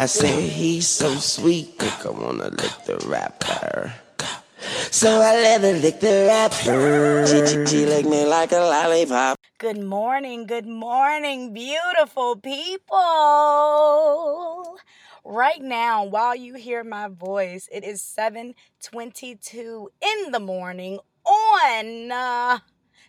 I say he's so sweet, I wanna lick the rapper. So I let her lick the rapper. She, she, she lick me like a lollipop. Good morning, good morning, beautiful people. Right now, while you hear my voice, it is 7:22 in the morning on uh,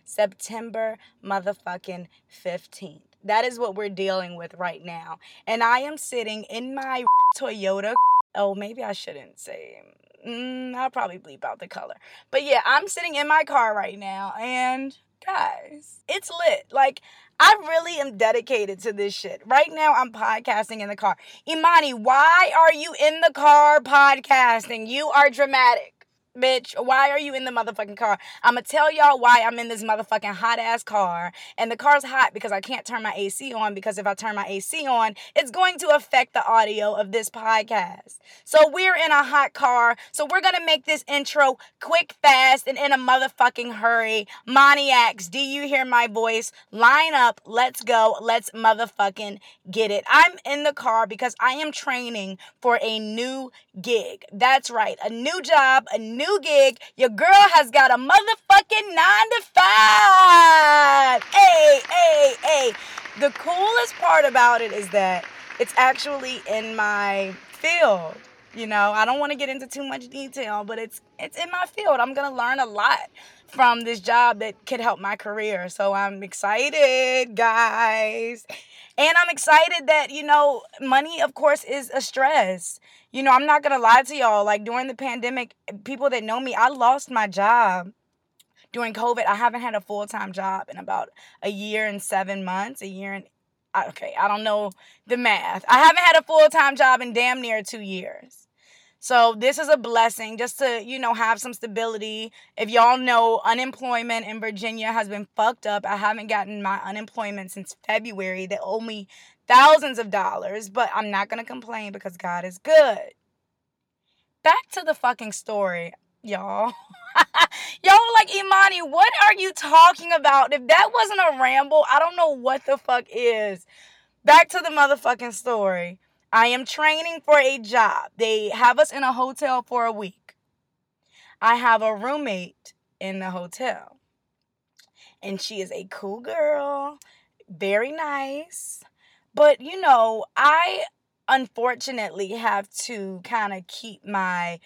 September motherfucking 15th. That is what we're dealing with right now. And I am sitting in my Toyota. Oh, maybe I shouldn't say. Mm, I'll probably bleep out the color. But yeah, I'm sitting in my car right now and guys, it's lit. Like I really am dedicated to this shit. Right now, I'm podcasting in the car. Imani, why are you in the car podcasting? You are dramatic bitch, why are you in the motherfucking car? I'm gonna tell y'all why I'm in this motherfucking hot ass car. And the car's hot because I can't turn my AC on because if I turn my AC on, it's going to affect the audio of this podcast. So we're in a hot car. So we're gonna make this intro quick, fast, and in a motherfucking hurry. Maniacs, do you hear my voice? Line up, let's go, let's motherfucking get it. I'm in the car because I am training for a new gig. That's right, a new job, a new new gig. Your girl has got a motherfucking nine to five. Hey, hey, hey. The coolest part about it is that it's actually in my field. You know, I don't want to get into too much detail, but it's it's in my field. I'm gonna learn a lot from this job that could help my career. So I'm excited, guys. And I'm excited that, you know, money, of course, is a stress. You know, I'm not going to lie to y'all. Like during the pandemic, people that know me, I lost my job during COVID. I haven't had a full time job in about a year and seven months, a year and okay, I don't know the math. I haven't had a full time job in damn near two years. So this is a blessing just to, you know, have some stability. If y'all know, unemployment in Virginia has been fucked up. I haven't gotten my unemployment since February. They owe me thousands of dollars, but I'm not going to complain because God is good. Back to the fucking story, y'all. y'all like, Imani, what are you talking about? If that wasn't a ramble, I don't know what the fuck is. Back to the motherfucking story. I am training for a job. They have us in a hotel for a week. I have a roommate in the hotel. And she is a cool girl, very nice. But, you know, I unfortunately have to kind of keep my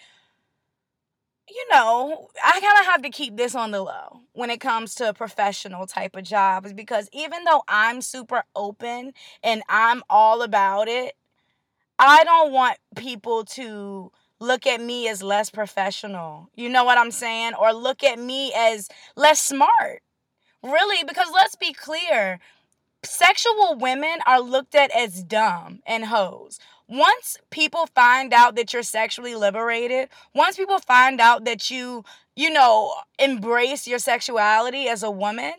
you know, I kind of have to keep this on the low when it comes to a professional type of jobs because even though I'm super open and I'm all about it, I don't want people to look at me as less professional. You know what I'm saying? Or look at me as less smart. Really, because let's be clear sexual women are looked at as dumb and hoes. Once people find out that you're sexually liberated, once people find out that you, you know, embrace your sexuality as a woman,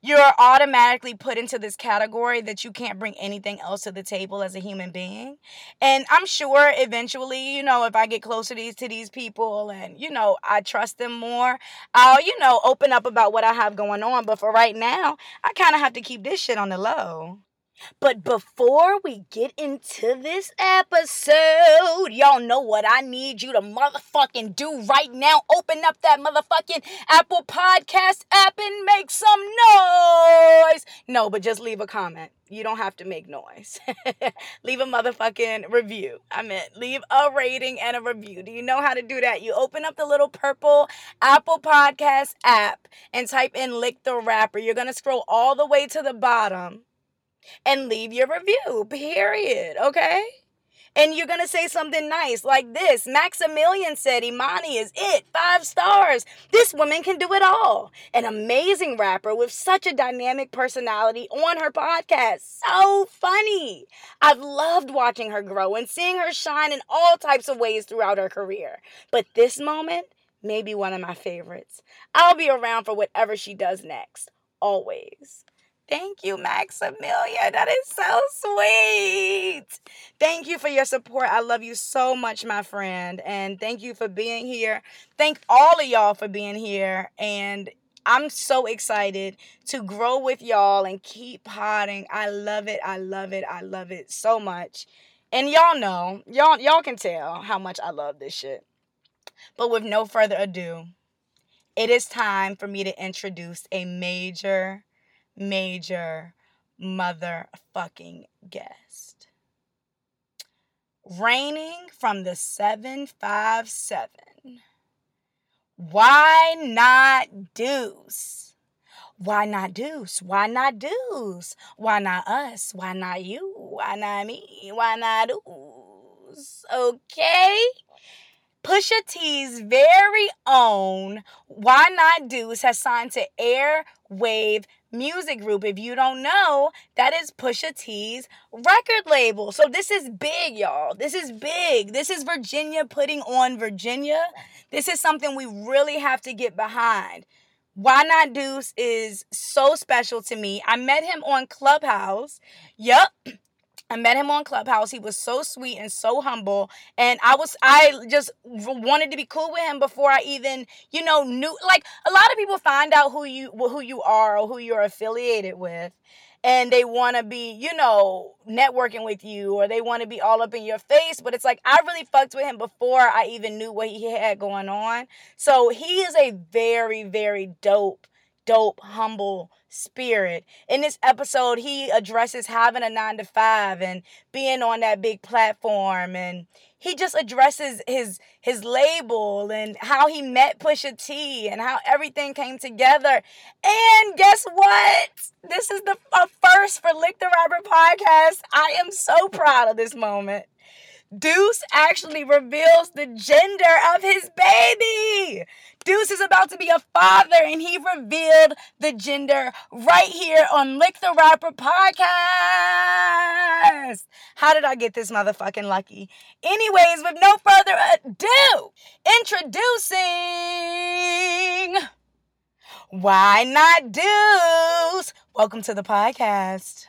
you're automatically put into this category that you can't bring anything else to the table as a human being. And I'm sure eventually, you know, if I get closer to these, to these people and, you know, I trust them more, I'll, you know, open up about what I have going on. But for right now, I kind of have to keep this shit on the low. But before we get into this episode, y'all know what I need you to motherfucking do right now. Open up that motherfucking Apple Podcast app and make some noise. No, but just leave a comment. You don't have to make noise. leave a motherfucking review. I meant leave a rating and a review. Do you know how to do that? You open up the little purple Apple Podcast app and type in Lick the Rapper. You're going to scroll all the way to the bottom and leave your review, period. Okay? And you're going to say something nice like this Maximilian said Imani is it. Five stars. This woman can do it all. An amazing rapper with such a dynamic personality on her podcast. So funny. I've loved watching her grow and seeing her shine in all types of ways throughout her career. But this moment may be one of my favorites. I'll be around for whatever she does next. Always. Thank you, Maximilian. That is so sweet. Thank you for your support. I love you so much, my friend. And thank you for being here. Thank all of y'all for being here. And I'm so excited to grow with y'all and keep potting. I love it. I love it. I love it so much. And y'all know, y'all y'all can tell how much I love this shit. But with no further ado, it is time for me to introduce a major, major motherfucking guest. Reigning from the 757. Why not Deuce? Why not Deuce? Why not Deuce? Why not us? Why not you? Why not me? Why not Deuce? Okay? Pusha T's very own Why Not Deuce has signed to Heir Wave Music Group. If you don't know, that is Pusha T's record label. So this is big, y'all. This is big. This is Virginia putting on Virginia. This is something we really have to get behind. Why Not Deuce is so special to me. I met him on Clubhouse. Yup. I met him on Clubhouse. He was so sweet and so humble, and I was I just wanted to be cool with him before I even you know knew. Like a lot of people find out who you who you are or who you're affiliated with, and they want to be you know networking with you or they want to be all up in your face. But it's like I really fucked with him before I even knew what he had going on. So he is a very very dope, dope, humble spirit. In this episode, he addresses having a nine to five and being on that big platform and he just addresses his his label and how he met Pusha T and how everything came together. And guess what? This is the first for Lick the Rapper podcast. I am so proud of this moment. Deuce actually reveals the gender of his baby. Deuce is about to be a father, and he revealed the gender right here on Lick the Rapper podcast. How did I get this motherfucking lucky? Anyways, with no further ado, introducing. Why not Deuce? Welcome to the podcast.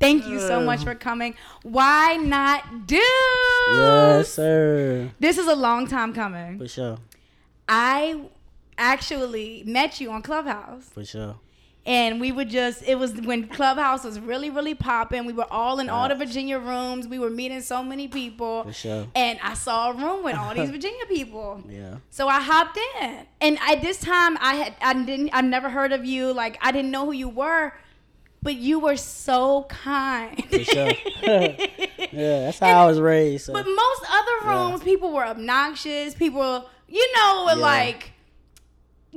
Thank you so much for coming. Why not do? Yes, sir. This is a long time coming. For sure. I actually met you on Clubhouse. For sure. And we would just, it was when Clubhouse was really, really popping. We were all in all the Virginia rooms. We were meeting so many people. For sure. And I saw a room with all these Virginia people. Yeah. So I hopped in. And at this time I had I didn't I never heard of you. Like I didn't know who you were. But you were so kind. For sure. yeah, that's how and, I was raised. So. But most other rooms, yeah. people were obnoxious. People, you know, were yeah. like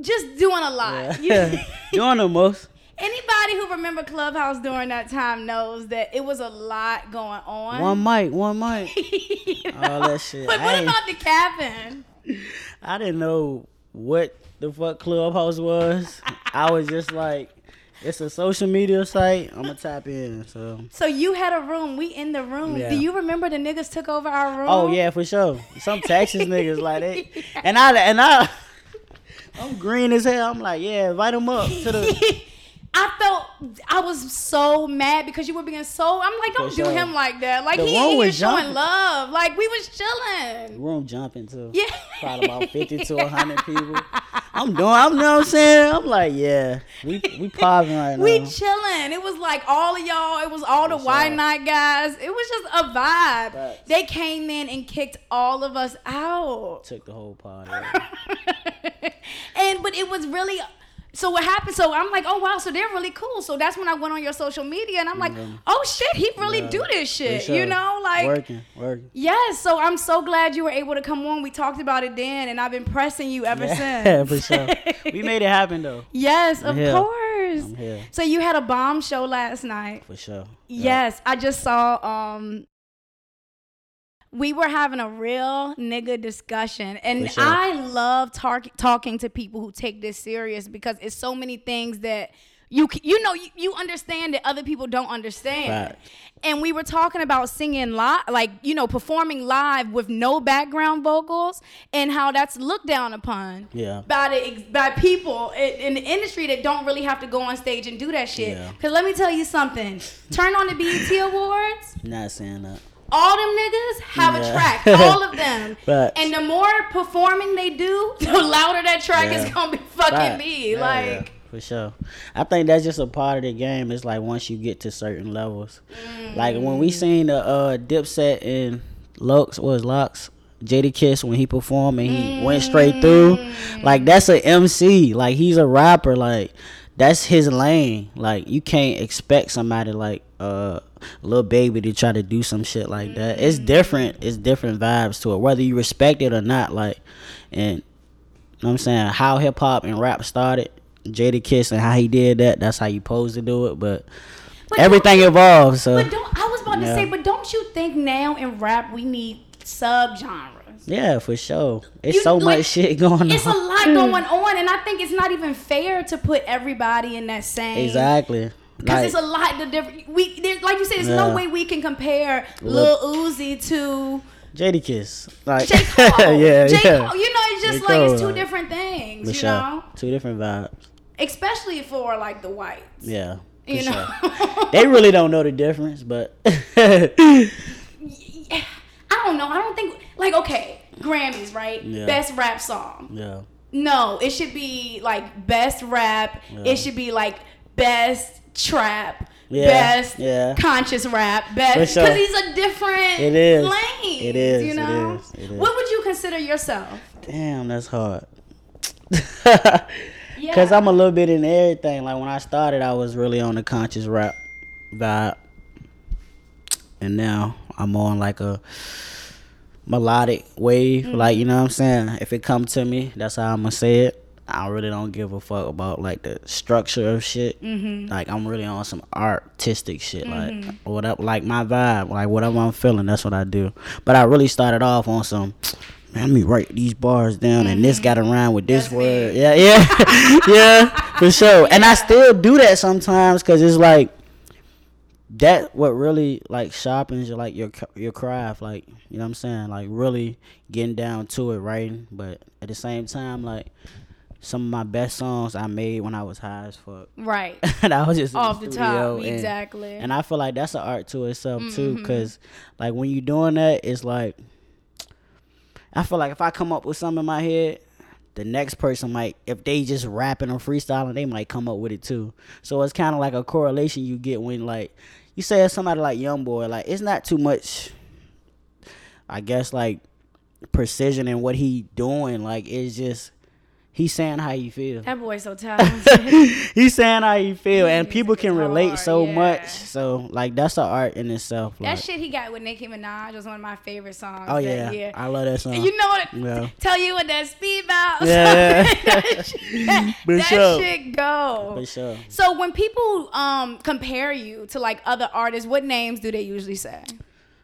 just doing a lot. Yeah. doing the most. Anybody who remember Clubhouse during that time knows that it was a lot going on. One mic, one mic. you know? All that shit. But what about the cabin? I didn't know what the fuck Clubhouse was. I was just like, it's a social media site. I'm gonna tap in. So. So you had a room. We in the room. Yeah. Do you remember the niggas took over our room? Oh yeah, for sure. Some Texas niggas like that. And I and I. I'm green as hell. I'm like, yeah, invite them up to the. I felt I was so mad because you were being so. I'm like, don't do him like that. Like the he ain't was showing love. Like we was chilling. Room jumping too. Yeah. Probably about fifty to hundred people. I'm doing. I'm you know what I'm saying. I'm like, yeah, we we popping right now. We chilling. It was like all of y'all. It was all the white night guys. It was just a vibe. Facts. They came in and kicked all of us out. Took the whole party. and but it was really so what happened? So I'm like, oh wow, so they're really cool. So that's when I went on your social media and I'm like, mm-hmm. oh shit, he really yeah. do this shit. Sure. You know, like working, working. Yes. So I'm so glad you were able to come on. We talked about it then, and I've been pressing you ever yeah, since. for sure. we made it happen though. Yes, I'm of here. course. I'm here. So you had a bomb show last night. For sure. Yes, I just saw um we were having a real nigga discussion. And sure. i love tar- talking to people who take this serious because it's so many things that you you know you, you understand that other people don't understand. Right. and we were talking about singing live like you know performing live with no background vocals and how that's looked down upon yeah. by the by people in, in the industry that don't really have to go on stage and do that shit. Because let me tell you something. Turn on the BET awards. Not saying that all them niggas have yeah. a track, all of them. And the more performing they do, the louder that track yeah. is gonna be fucking be. like, yeah, for sure. I think that's just a part of the game. It's like once you get to certain levels, like when we seen the uh, Dipset and Lux was Lux. Jadakiss when he performed and he went straight through, like that's a MC. Like he's a rapper. Like that's his lane. Like you can't expect somebody like uh Lil Baby to try to do some shit like that. It's different. It's different vibes to it, whether you respect it or not. Like, and you know what I'm saying how hip hop and rap started. Jadakiss and how he did that. That's how you supposed to do it. But, But everything evolves. So But don't I was about to say, but don't you think now in rap we need subgenres? yeah, for sure. It's You- so like, much shit going on. It's a lot going on, and I think it's not even fair to put everybody in that same. Exactly. Because Like, it's a lot of different. We there, like you said, there's no way we can compare Lil- Lil Uzi to Jadakiss. Like, J Cole. yeah, J. yeah. Cole. You know, it's just J. like it's two like, different things. You sure. know, Two different vibes. especially for like the whites. Yeah. You sure. know, They really don't know the difference, but I don't know. I don't think like okay, Grammys, right? Yeah. Best rap song. yeah. No, it should be like best rap. Yeah. It should be like best trap. Yeah, Best yeah. conscious rap. Best because sure. these are different It is. lanes. It is, You know. is, it is. What would you consider yourself? Damn, that's hard. Yeah. Cause I'm a little bit in everything. Like when I started, I was really on the conscious rap vibe, and now I'm on like a melodic wave. Mm-hmm. Like you know what I'm saying. If it come to me, that's how I'm gonna say it. I really don't give a fuck about like the structure of shit. Mm-hmm. Like I'm really on some artistic shit. Mm-hmm. Like what up, like my vibe, like whatever I'm feeling, that's what I do. But I really started off on some. Man, let me write these bars down, and this got around with this Mm-hmm. That's me. word. Yeah, yeah, yeah, for sure. And I still do that sometimes because it's like that. What really like sharpens your like your your craft, like you know what I'm saying, like really getting down to it, writing. But at the same time, like some of my best songs I made when I was high as fuck. right and I was just off the studio top, and- exactly. and I feel like that's an art to itself too, Mm-hmm. because like when you're doing that, it's like I feel like if I come up with something in my head, the next person might, if they just rapping or freestyling, they might come up with it too. So it's kind of like a correlation you get when like you say somebody like Young Boy, like it's not too much. I guess like precision in what he doing, like it's just he's saying how you feel that boy's so talented. he's saying how you feel, and people can relate hard, so yeah. much. So like that's an art in itself. that shit he got with Nicki Minaj was one of my favorite songs. oh yeah, year. I love that song. You know what? Yeah. Tell you what that speed bounce. Yeah. that shit, that, that sure. shit go. For sure. So when people um compare you to like other artists, what names do they usually say?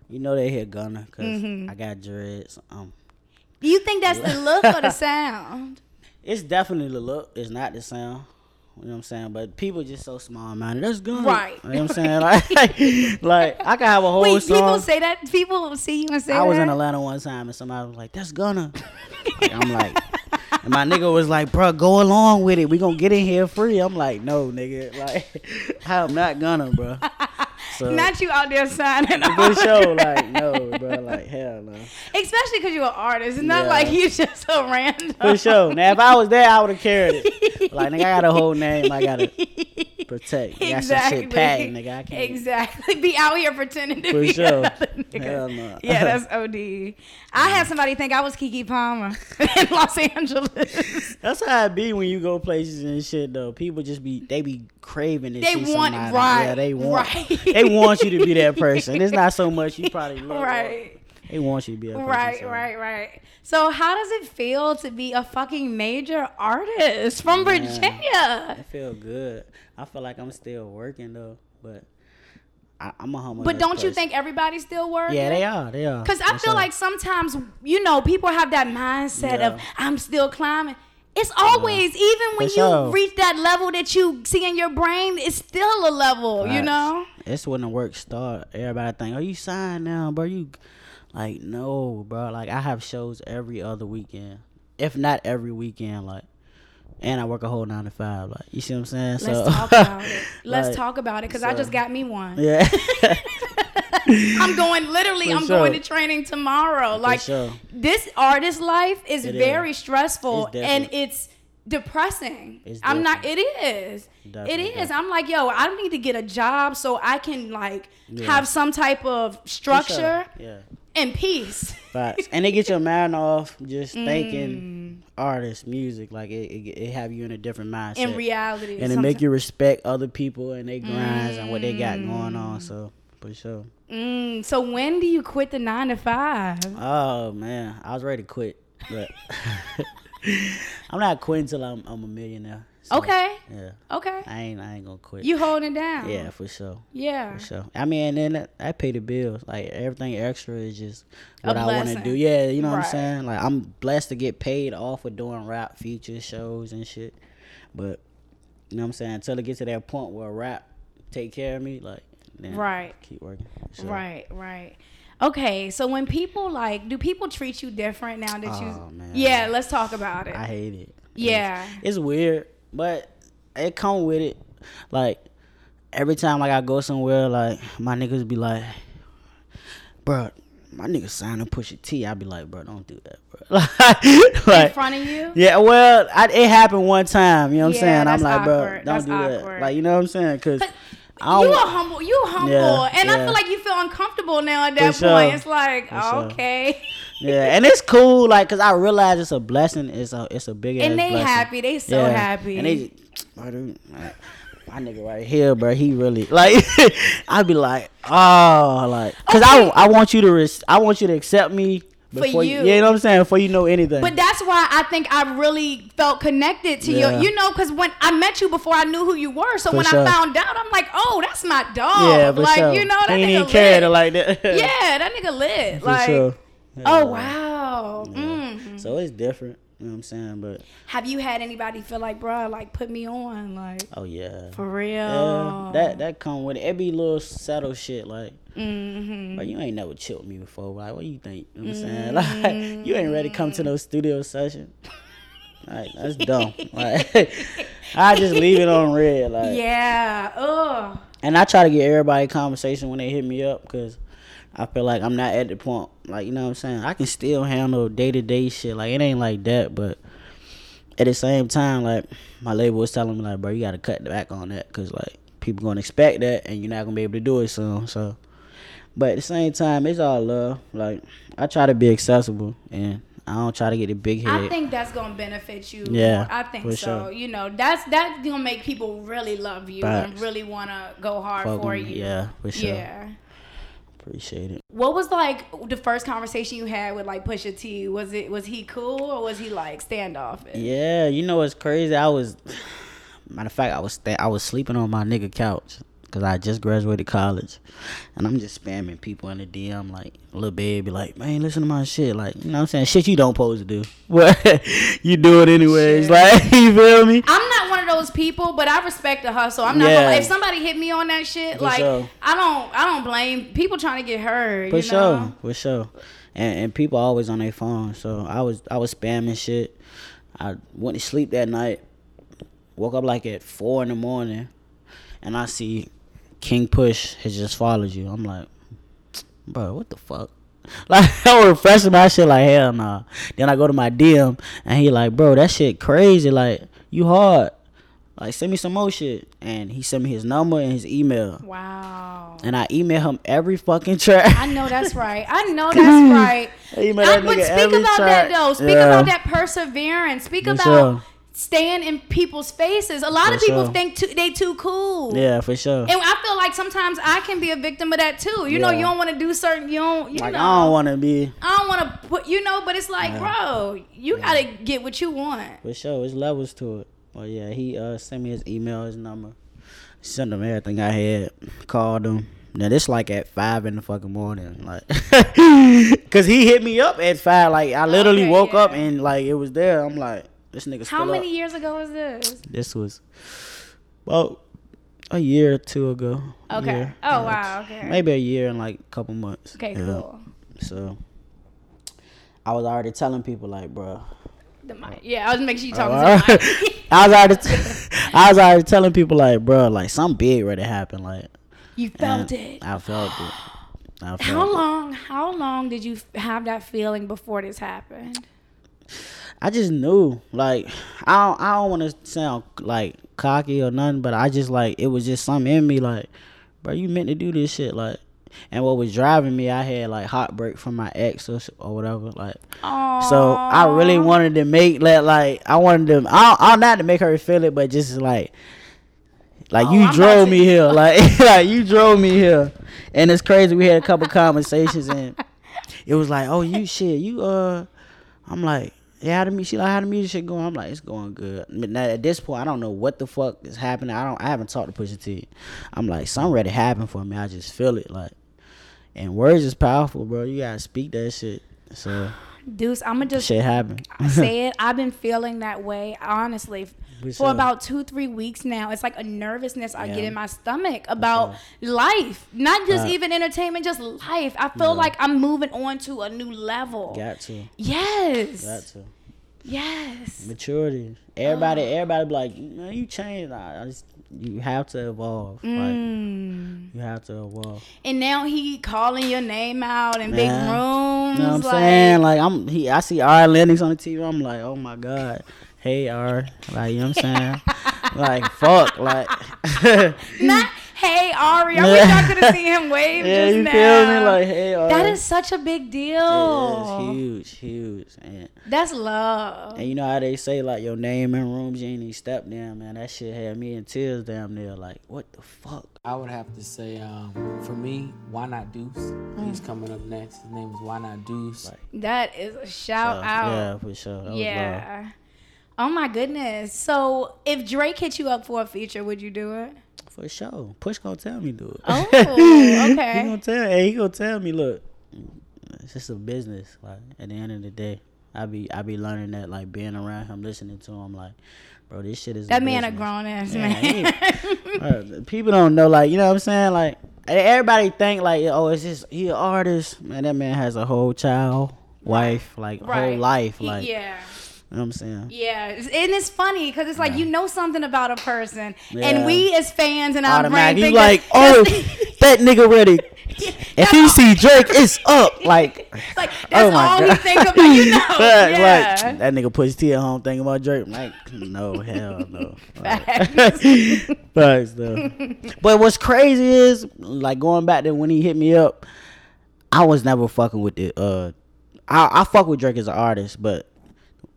You know they hit Gunna because Mm-hmm. I got dreads. Um, Do you think that's the look or the sound? It's definitely the look. It's not the sound. You know what I'm saying? But people just so small minded. That's good. Right. You know what I'm saying? Like, like I can have a whole Wait, song. people say that. People see you and say I was that. in Atlanta one time and somebody was like, "That's Gunna." Like, I'm like, and my nigga was like, "Bro, go along with it. We gonna get in here free." I'm like, "No, nigga. Like, I'm not gonna, bro." So Not you out there signing. sure, the- like, no, bro. Like, hell no. Especially because you're an artist. It's not Yeah. like you just a random. For sure. Now, if I was there, I would have carried it. Like, nigga, I got a whole name. I gotta protect. I got some shit patent, nigga. I can't. Exactly. Be out here pretending to For be sure. another nigga. Hell no. Yeah, that's OD. I had somebody think I was Keke Palmer in Los Angeles. That's how it be when you go places and shit though. People just be they be craving to They want- somebody. right, Yeah, they want right. they want you to be that person. It's not so much you probably right. They want you to be person. Right, so. right, right. So how does it feel to be a fucking major artist from Man. Virginia? I feel good. I feel like I'm still working though, but I, I'm a humble. But don't you think everybody's still working? Yeah, they are. They are. Because I feel sure. like sometimes, you know, people have that mindset Yeah. of, I'm still climbing. It's always, even when you reach that level that you see in your brain, it's still a level, you know? It's when the work start. Everybody think, "Oh, you signed now, bro." You like no, bro. Like I have shows every other weekend, if not every weekend. Like, and I work a whole nine to five. Like, you see what I'm saying? Let's so, talk about it. Let's like, talk about it because I just got me one. Yeah, I'm going, literally, For I'm going to training tomorrow. Like, sure. this artist life is It is. very stressful It's and it's depressing. It's I'm not. It is. Definitely it is. I'm like, yo, I need to get a job so I can like Yeah. have some type of For sure. structure Yeah. And peace. Facts. and they get your mind off just Mm. thinking artists, music. Like it, it, it have you in a different mindset. In reality, and it make you respect other people and their grinds and what they got going Mm. on. So for sure. Mm, so when do you quit the nine to five? Oh man, I was ready to quit, but I'm not quitting till I'm I'm a millionaire. So, Okay. Yeah, Okay. I ain't I ain't gonna quit. You holding it down. yeah, for sure. Yeah. For sure. I mean, and then I pay the bills. Like everything extra is just what I want to do. Yeah, you know what I'm saying. Like I'm blessed to get paid off of doing rap feature shows and shit. But you know what I'm saying. Until it gets to that point where rap take care of me, like then Right. keep working. Right, right. Okay, so when people like, do people treat you different now that Oh, you? man. Yeah, let's talk about it. I hate it. Yeah. It's, it's weird, but it come with it. Like every time like I go somewhere, like my niggas be like, "Bro, my nigga signing Pusha T." I be like, "Bro, don't do that, bro." like, In front of you. yeah, well, I, it happened one time. You know what Yeah, I'm saying? I'm like, bro, don't That's do awkward. that. Like, you know what I'm saying? Cause But I You are humble. You humble, Yeah, and I feel like you feel uncomfortable now at that For point. sure. It's like, For sure. yeah, and it's cool, like, cause I realize it's a blessing. It's a, it's a big and they blessing. happy. They so Yeah. happy. And they, just, dude, my nigga right here, bro, he really like. I'd be like, oh, like, cause I, Okay. I want you to, res- I want you to accept me For before you. you know what I'm saying, before you know anything. But that's why I think I really felt connected to Yeah. you. You know, because when I met you before I knew who you were, so For when sure. I found out, I'm like, oh, that's my dog. yeah, for like sure. you know that he nigga even lit. it like that. yeah, that nigga lit. for like, sure. Oh Yeah. wow. Mm. So it's different. You know what I'm saying? But Have you had anybody feel like, bro, like put me on, like oh yeah. for real? Yeah, that that come with it. It be little subtle shit like, hmm but you ain't never chilled me before. Like, what you think? You know what I'm saying? Like, you ain't ready to come to no studio session. Like, that's dumb. Like, I just leave it on red. Like, Yeah. Ugh. and I try to get everybody conversation when they hit me up because I feel like I'm not at the point. Like, you know what I'm saying? I can still handle day to day shit. Like, it ain't like that, but at the same time, like, my label was telling me, like, bro, you got to cut back on that because, like, people going to expect that and you're not going to be able to do it soon. So, but at the same time, it's all love. Like, I try to be accessible and I don't try to get the big head. I think that's gonna benefit you. Yeah, more. I think so. sure. You know, that's that's gonna make people really love you and really wanna go hard Fuck for me. you. Yeah, for sure. Yeah. Appreciate it. What was like the first conversation you had with like Pusha T? Was it was he cool or was he like standoffish? Yeah, you know what's crazy? I was, matter of fact, I was sta- I was sleeping on my nigga couch because I just graduated college, and I'm just spamming people in the DM like little baby, like man, listen to my shit, like you know what I'm saying, shit you don't supposed to do, but you do it anyways, Shit. like you feel me? I'm not one of those people, but I respect the hustle. I'm not Yeah. gonna, if somebody hit me on that shit, For like sure. I don't I don't blame people trying to get hurt. For you sure, know? for sure. And and people always on their phone. So I was I was spamming shit. I went to sleep that night. Woke up like at four in the morning, and I see King Push has just followed you. I'm like, bro, what the fuck? Like I was refreshing my shit like hell nah. Then I go to my DM and he like, bro, that shit crazy. Like you hard. Like send me some more shit. And he sent me his number and his email. Wow. And I email him every fucking track. I know that's right. I know that's right. I I, but speak about track. that though. Speak Yeah. about that perseverance. Speak about sure. Staying in people's faces. A lot For of people sure. think too, they too cool. Yeah, for sure. And I feel like sometimes I can be a victim of that too. You know, you don't want to do certain. You don't. You like know. I don't want to be I don't want to put. You know, but it's like, bro, you gotta get what you want. for sure. it's levels to it. Well, yeah, he uh sent me his email, his number, sent him everything I had, called him. Now this like at five in the fucking morning, like, cause he hit me up at five. Like I literally Okay, woke up and like it was there. I'm like, this nigga. How many Up. years ago was this? This was about a year or two ago. Okay. Year. Oh, Yeah. wow, okay. Maybe a year and like a couple months. Okay, Yeah. cool. So I was already telling people like, bro. The mic. Yeah, I was making sure you talking uh, Alright. to the mic. I was already, t- I was already telling people like, bro, like something big ready to happen. Like you felt it. I felt it. I felt How it. long? How long did you f- have that feeling before this happened? I just knew. Like I don't I don't want to sound like cocky or nothing, but I just like it was just something in me. Like, bro, you meant to do this shit. Like, and what was driving me, I had like heartbreak from my ex or, or whatever. Like, so I really wanted to make that like I wanted to. I I not to make her feel it, but just like. Like Oh, you I'm drove me here, like like you drove me here, and it's crazy. We had a couple conversations, and it was like, oh, you shit, you uh, I'm like, yeah, how the she like how the music shit going. I'm like, it's going good. Now at this point, I don't know what the fuck is happening. I don't, I haven't talked to Pusha T. I'm like, something ready happen for me. I just feel it, like, and words is powerful, bro. You gotta speak that shit. So Deuce, I'm gonna just shit happen. say it. I've been feeling that way, honestly, for about two, three weeks now. It's like a nervousness I get in my stomach about life, not just Right. even entertainment, just life. I feel like I'm moving on to a new level. Got to, Yes. got to. yes. Maturity. Everybody, everybody be like, man, you changed. I, I just, you have to evolve. Like, Mm. you have to evolve. And now he calling your name out in big rooms. You know what I'm like, saying? Like I'm he I see Ari Lennox on the TV, I'm like, oh my God. Hey R. Like, you know what I'm saying? like fuck. Like Not, hey Ari, I wish I could have seen him wave Yeah, just you now. feel me? Like, hey R. that is such a big deal. It is huge, huge. And, That's love. and you know how they say like your name in rooms, you ain't even step down, man. That shit had me in tears down there. Like, what the fuck? I would have to say, um, for me, why not Deuce? He's coming up next. His name is Why Not Deuce. Like, That is a shout so, out. Yeah, for sure. That was love. Yeah. Oh my goodness. So if Drake hit you up for a feature, would you do it? For sure. Push gonna tell me do it. Oh, okay. he gonna tell hey, he gonna tell me, look, it's just a business. Like at the end of the day. I be I be learning that like being around him, listening to him, like, bro, this shit is That a man a grown ass Yeah, man. Bro, people don't know, like, you know what I'm saying? Like everybody think like, oh, it's just he an artist. Man, that man has a whole child, wife, like whole life. Like yeah. You know what I'm saying? Yeah, and it's funny because it's like you know something about a person, Yeah. and we as fans and our brain. You like, oh, that nigga ready. If he see Drake, it's up. Like, like oh that's my all God. we think about. You know, But, yeah. Like, that nigga push T at home thinking about Drake. Like, no, hell no. Facts. Facts, though. But what's crazy is, like, going back to when he hit me up, I was never fucking with the, uh, I, I fuck with Drake as an artist, but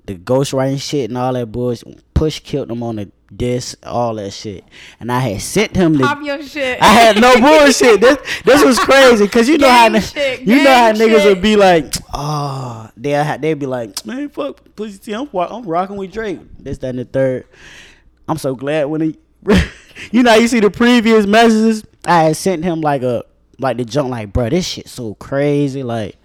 the ghostwriting shit and all that bullshit, Push killed him on the disc, all that shit. And I had sent him the Pop your shit. I had no bullshit. This this was crazy because you know how Gang shit, you know how gang niggas would be like, oh, they they'd be like, man, fuck, Pussy T, I'm I'm rocking with Drake. This, that, and the third. I'm so glad when he, you know, how you see the previous messages. I had sent him like a like the junk, like, bro, this shit so crazy, like,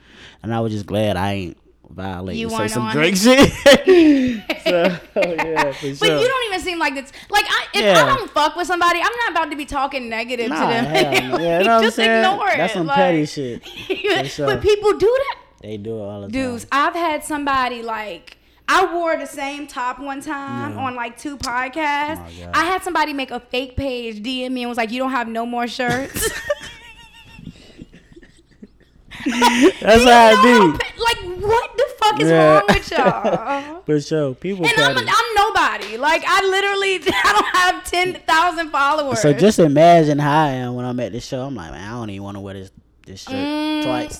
and I was just glad I ain't violate You say some Drake it. shit. so, oh, yeah, for But you don't even seem like this. Like I, if Yeah. I don't fuck with somebody, I'm not about to be talking negative Nah, to them. hell. Yeah, you know what I'm Just saying? ignore it. That's some like- petty shit. Sure. But people do that. They do it all the time. Dudes, I've had somebody like I wore the same top one time Yeah. on like two podcasts. Oh. I had somebody make a fake page, DM me, and was like, "You don't have no more shirts." That's how it be. Like, what the fuck is Yeah. wrong with y'all? For sure. People And I'm, petty. I'm nobody. Like I literally, I don't have ten thousand followers. So just imagine how I am when I'm at the show. I'm like, man, I don't even want to wear this this shirt Mm. twice.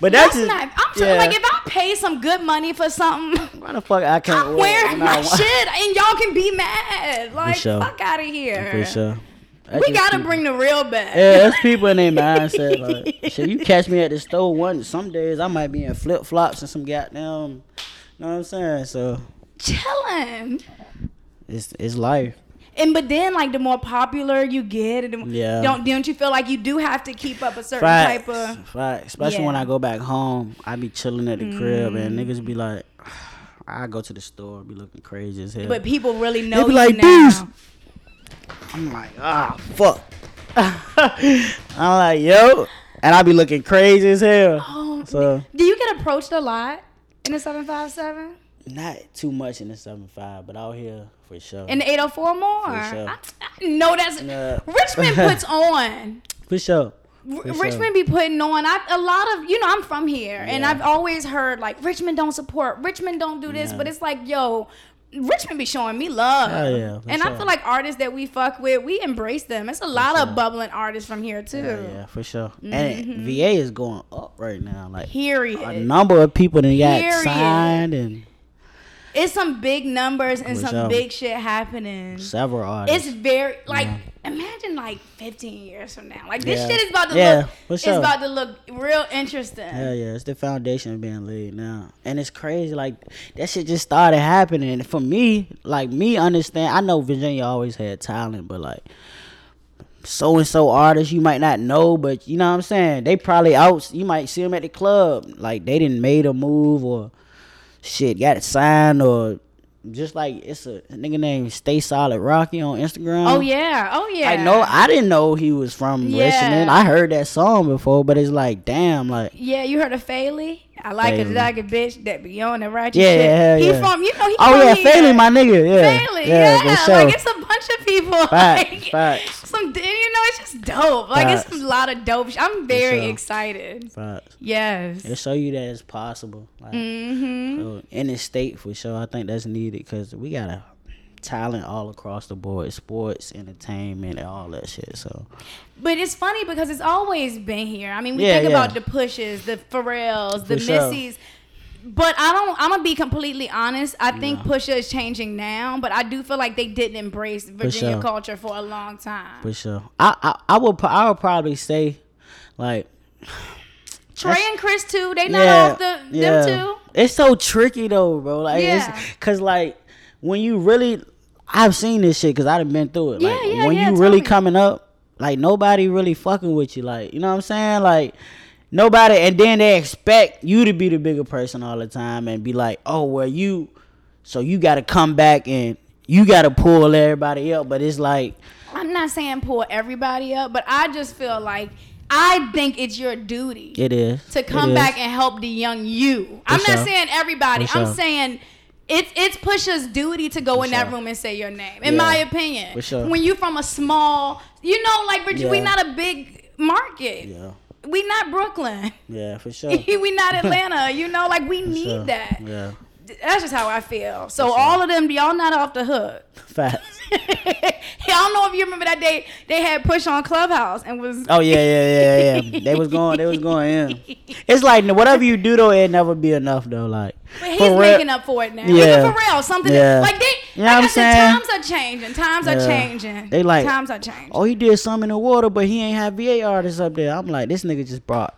but that's, that's just, not. I'm yeah. like, if I pay some good money for something, why the fuck I can't I'm wear wearing my shit, and y'all can be mad. Like, sure. fuck out of here. For sure. That's We gotta people. bring the real back. Yeah, that's people in their mindset. Like, shit, you catch me at the store one. Some days I might be in flip flops and some goddamn. You know what I'm saying? So Chilling. it's it's life. And but then like the more popular you get, and the, Yeah. don't don't you feel like you do have to keep up a certain Facts, type of facts. Especially when I go back home, I be chilling at the crib and Mm. niggas be like, I go to the store, be looking crazy as hell. but people really know They be you like, now. I'm like, ah, fuck. I'm like, yo, and I be looking crazy as hell. Oh, So do you get approached a lot in the seven five seven? not too much in the seven five, but out here for sure. In the eight oh four more? For sure. I, I know that's Yeah. Richmond puts on. for sure. R- For sure. Richmond be putting on I, a lot of you know I'm from here and I've always heard like Richmond don't support Richmond don't do this Yeah. but it's like yo Richmond be showing me love Hell yeah, and I feel like artists that we fuck with we embrace them it's a lot of bubbling artists from here too Yeah, yeah, for sure. Mm-hmm. And VA is going up right now. Like a number of people that got Period. signed and it's some big numbers and For some sure. big shit happening several artists. it's very like imagine like 15 years from now like this Yeah. shit is about to Yeah, look for it's about to look real interesting Hell yeah, it's the foundation being laid now, and it's crazy. Like that shit just started happening. For me, like me, understand. I know Virginia always had talent, but like so and so artists you might not know, but you know what I'm saying. They probably out. You might see them at the club, like they didn't made a move or shit got it signed or just like it's a nigga named Stay Solid Rocky on Instagram. oh yeah oh yeah I know I didn't know he was from Yeah. Richmond. I heard that song before, but it's like damn, like Yeah, you heard of Faley? I like Faley. like bitch that be on the ratchet Yeah, shit. hell he yeah. from you know he Oh from yeah. Faley, my nigga. Yeah, Faley, yeah, yeah, sure. like it's a bunch of people. Facts, like, facts. Some, you know, it's just dope. Like Facts. it's a lot of dope. I'm very sure. excited. Facts. Yes. It show you that it's possible. Like, Mm-hmm. so in the state for sure, I think that's needed because we got a talent all across the board, sports, entertainment, and all that shit. So But it's funny because it's always been here. I mean, we Yeah, think yeah. about the pushes, the Pharrells, the For sure. Missies. But I don't. I'm gonna be completely honest. I think Pusha is changing now, but I do feel like they didn't embrace Virginia sure. culture for a long time. for sure, I I, I would I would probably say like Trey and Chris too. They not yeah, off the yeah. them too. It's so tricky though, bro. Like, Yeah. it's cause like when you really, I've seen this shit because I've been through it. Yeah, like yeah, when yeah, you really me. coming up, like nobody really fucking with you. Like, you know what I'm saying? Like nobody, and then they expect you to be the bigger person all the time and be like, oh, well, you, so you got to come back and you got to pull everybody up. But it's like, I'm not saying pull everybody up, but I just feel like I think it's your duty it is to come back and help the young you. I'm sure. not saying everybody. For I'm sure. saying it's it's Pusha's duty to go For in that room and say your name. In Yeah. my opinion, For sure. when you from a small, you know, like Virginia, we Yeah. not a big market. Yeah, We not Brooklyn. yeah, for sure. we not Atlanta. You know, like we For need sure. that. Yeah, That's just how I feel. So all of them, y'all not off the hook. facts. I don't know if you remember that day they had push on Clubhouse and was Oh yeah, yeah, yeah, yeah. They was going, they was going in. It's like whatever you do though, it never be enough though. Like But he's making up for it now. Yeah. Even for real, something Yeah. like they. You know like what I'm said, saying? times are changing. Times are changing. They like- times are changing. Oh, he did some in the water, but he ain't have VA artists up there. I'm like, this nigga just brought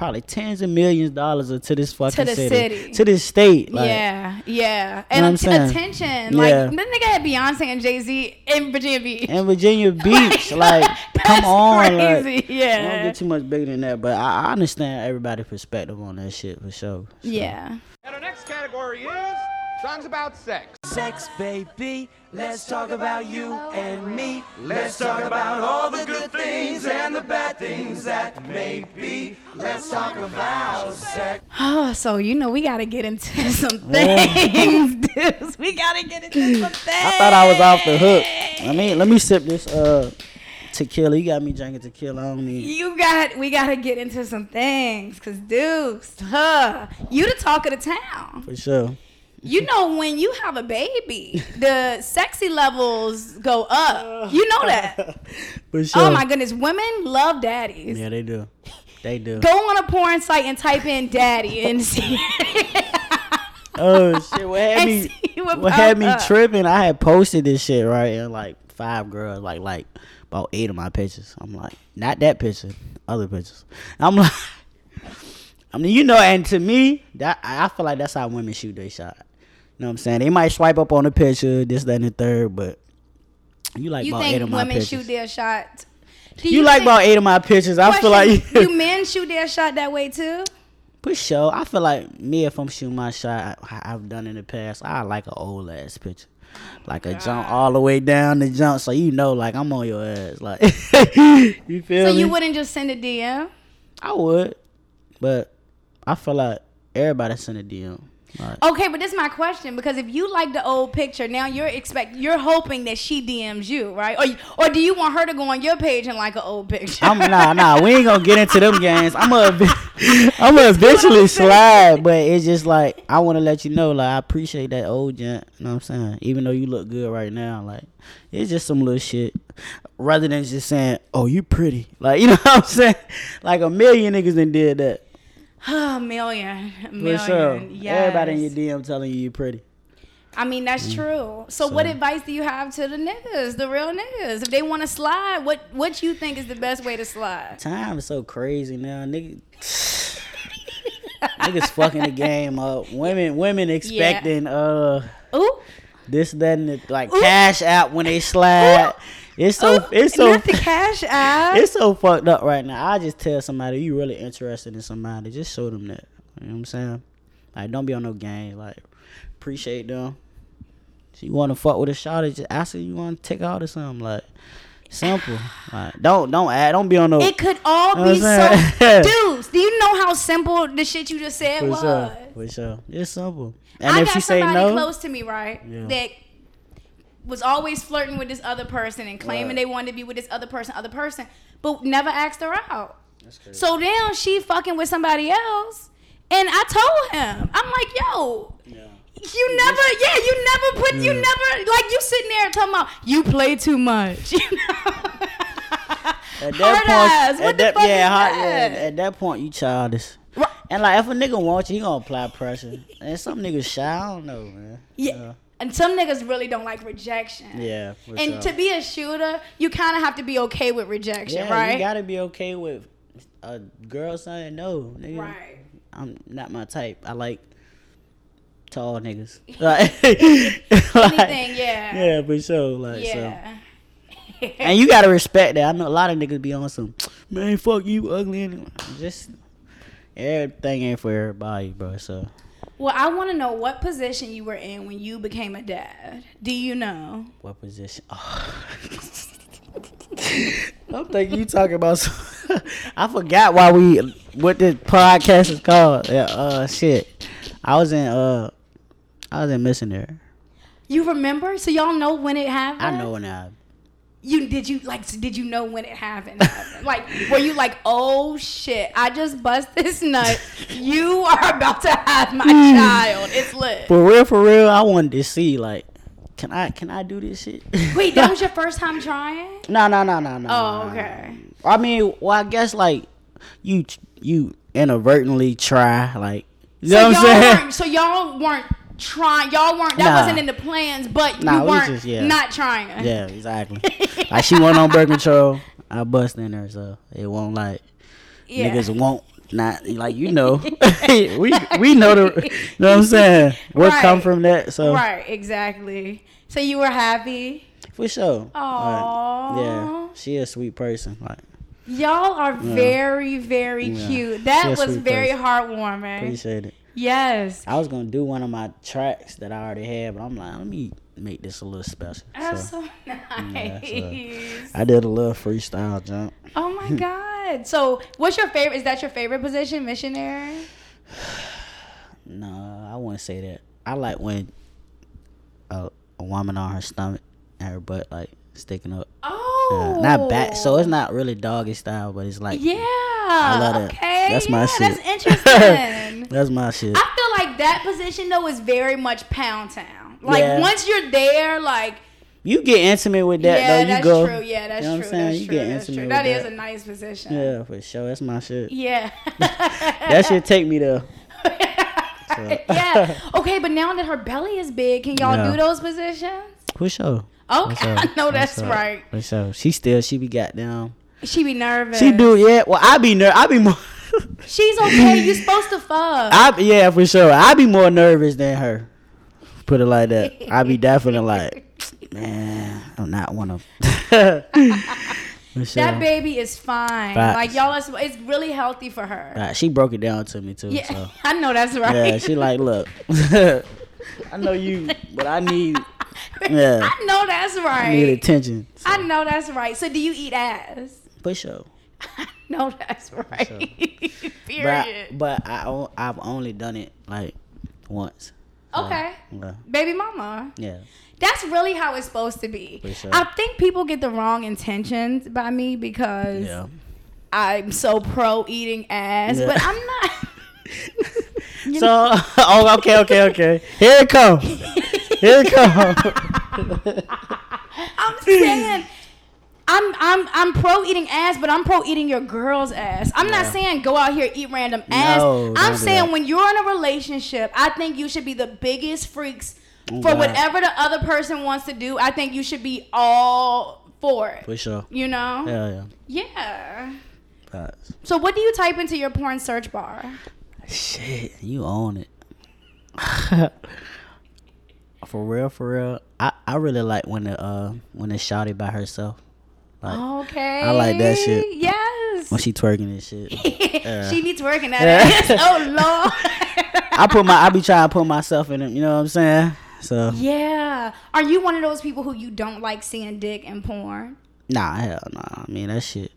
probably tens of millions of dollars to this fucking the city, city. to this state. Like, yeah, yeah, and what I'm att- attention. Like Yeah. the nigga had Beyonce and Jay Z in Virginia Beach. in Virginia Beach, like, come That's on, like, crazy. we don't get too much bigger than that. But I, I understand everybody's perspective on that shit for sure. So, yeah. And our next category is songs about sex. Sex, baby. Let's talk about you and me. Let's talk about all the good things and the bad things that may be. Let's talk about sex. Oh, so you know we gotta get into some things, dudes. We gotta get into some things. I thought I was off the hook. Let me let me sip this uh tequila. You got me drinking tequila. I don't need. You got, we gotta get into some things, cause dudes, huh? You the talk of the town. For sure. You know when you have a baby, the sexy levels go up. Uh. You know that. Sure. Oh my goodness, women love daddies. Yeah, they do. They do. Go on a porn site and type in daddy and see. Oh shit! What had me? what What had me up. tripping? I had posted this shit right, and like five girls, like like about eight of my pictures. I'm like, not that picture, other pictures. I'm like, I mean, you know, and to me, that I I feel like that's how women shoot their shot. You know what I'm saying? They might swipe up on the picture, this, that, and the third, but you like you about eight think of my women pictures. shoot their shot? Do you, like think- about eight of my pictures. I feel like you men shoot their shot that way too? For sure. I feel like me, if I'm shooting my shot, I, I've done in the past, I like an old ass picture. Like a jump ah. all the way down the jump, so you know, like I'm on your ass. Like, you feel So me? you wouldn't just send a DM? I would, but I feel like everybody send a DM. Like, Okay, but this is my question because if you like the old picture, now you're expect you're hoping that she DMs you, right? Or or do you want her to go on your page and like an old picture? I'm nah nah. We ain't gonna get into them games. I'm gonna I'm gonna eventually slide, but it's just like I want to let you know, like I appreciate that old gent. You know what I'm saying? Even though you look good right now, like it's just some little shit. Rather than just saying, "Oh, you pretty," like you know what I'm saying? Like a million niggas done did that. A million, a For sure. Yes. Everybody in your DM telling you you're pretty. I mean, that's true. So, what advice do you have to the niggas, the real niggas, if they want to slide? What what you think is the best way to slide? Time is so crazy now, nigga. Niggas fucking the game up. Women, women expecting uh Ooh, this, that, and the, like Ooh. cash out when they slide. It's so, ooh, it's so, not the cash app. it's so fucked up right now. I just tell somebody you really interested in somebody, just show them that. You know what I'm saying? Like, don't be on no game. Like, appreciate them. If you want to fuck with a shot, just ask her you want to take out or something. Like, simple. Like, don't, don't add, don't be on no. It could all Know be so. Duce, do you know how simple the shit you just said For was? sure. For sure. It's simple. And I if got she say somebody no, close to me, right? Yeah. That was always flirting with this other person and claiming Right. they wanted to be with this other person, other person, but never asked her out. So now she fucking with somebody else, and I told him, I'm like, yo. You never, yeah, you never put, you never, like you sitting there talking about you play too much, you know. at that Hard point, at that, yeah, is hard- that? yeah, at that point, you childish. Right. And like, if a nigga wants you, he gonna apply pressure. And some niggas shy. I don't know, man. Yeah. And some niggas really don't like rejection. Yeah. And sure. to be a shooter, you kind of have to be okay with rejection, yeah, right? you gotta be okay with a girl saying no, nigga. right. I'm not my type. I like tall niggas. Like, Anything, yeah. Yeah, for sure. Like, so. And you gotta respect that. I know a lot of niggas be on some man, fuck you, ugly. Anyway. Just everything ain't for everybody, bro. So well, I want to know what position you were in when you became a dad. Do you know? what position? Oh. I'm thinking you talking about. Some, I forgot why we what this podcast is called. Yeah, uh, shit. I was in uh, I was in missionary. You remember? So y'all know when it happened? I know when I. You did you like? Did you know when it happened? like, were you like, oh shit, I just bust this nut. You are about to have my child. It's lit. For real, for real, I wanted to see like, can I can I do this shit? Wait, that was your first time trying? No, no, no, no, no. Oh, okay. I mean, well, I guess like you you inadvertently try like you know so what I'm saying? So y'all weren't trying. Y'all weren't. That Nah. wasn't in the plans. But Nah, you weren't just- yeah. not trying. Yeah, exactly. like she went on birth control. I bust in her, so it won't like Yeah. niggas won't not like you know. we we know the you know what I'm saying. Come Right. from that? So Right. Exactly. So you were happy. for sure. Aww. Like, yeah, she a sweet person. Like Y'all are very, very Yeah. cute. That was very person. heartwarming. appreciate it. Yes. I was gonna do one of my tracks that I already had, but I'm like, let me make this a little special. That's So so nice. I did a little freestyle jump. oh my god. So, what's your favorite? Is that your favorite position, missionary? No, I wouldn't say that. I like when a, a woman on her stomach and her butt like sticking up. Oh. Yeah, not back, so it's not really doggy style, but it's like Yeah. Love that. Okay. That's my yeah, shit. That's interesting. that's my shit. I feel like that position though is very much pound town. Like Yeah. once you're there, like You get intimate with that yeah, though. You that's go. true. Yeah, that's you know true. That's you true. get That's intimate true. That that. is a nice position. Yeah, for sure. That's my shit. Yeah. That should take me there. So, yeah. Okay, but now that her belly is big, can y'all Yeah. do those positions? for sure. Okay. I know that's right. For sure. She still she be goddamn. She be nervous. She do yeah. Well, I be ner. I be more. She's okay. You supposed to fuck. I yeah for sure. I be more nervous than her. Put it like that. I be definitely like, man, I'm not one of. that baby is fine. Facts. Like y'all, it's, it's really healthy for her. Right, she broke it down to me too. Yeah, So I know that's right. yeah, she like, look, I know you, but I need, yeah, I know that's right. I right. need attention. I know that's right. So do you eat ass? For sure. No, that's right. But, Period. I, but I, I've only done it like once. Okay. Yeah. Baby mama. Yeah. That's really how it's supposed to be. For sure. I think people get the wrong intentions by me because Yeah. I'm so pro eating ass, Yeah. but I'm not. So, oh, okay, okay, okay. Here it comes. Here it comes. I'm saying I'm I'm I'm pro eating ass, but I'm pro eating your girl's ass. I'm not saying go out here eat random ass. No, I'm saying when you're in a relationship, I think you should be the biggest freaks Oh, for God. whatever the other person wants to do. I think you should be all for it. For sure. You know? Yeah, yeah. Yeah. Facts. So what do you type into your porn search bar? Shit, you own it. for real, for real. I, I really like when the uh when it's shouted by herself. Like Okay. I like that shit. Yes. when she twerking and shit. she be twerking at Yeah. ass. Oh lord. I put my I be trying to put myself in it, you know what I'm saying? So Yeah. Are you one of those people who you don't like seeing dick in porn? nah, hell nah. I mean that shit.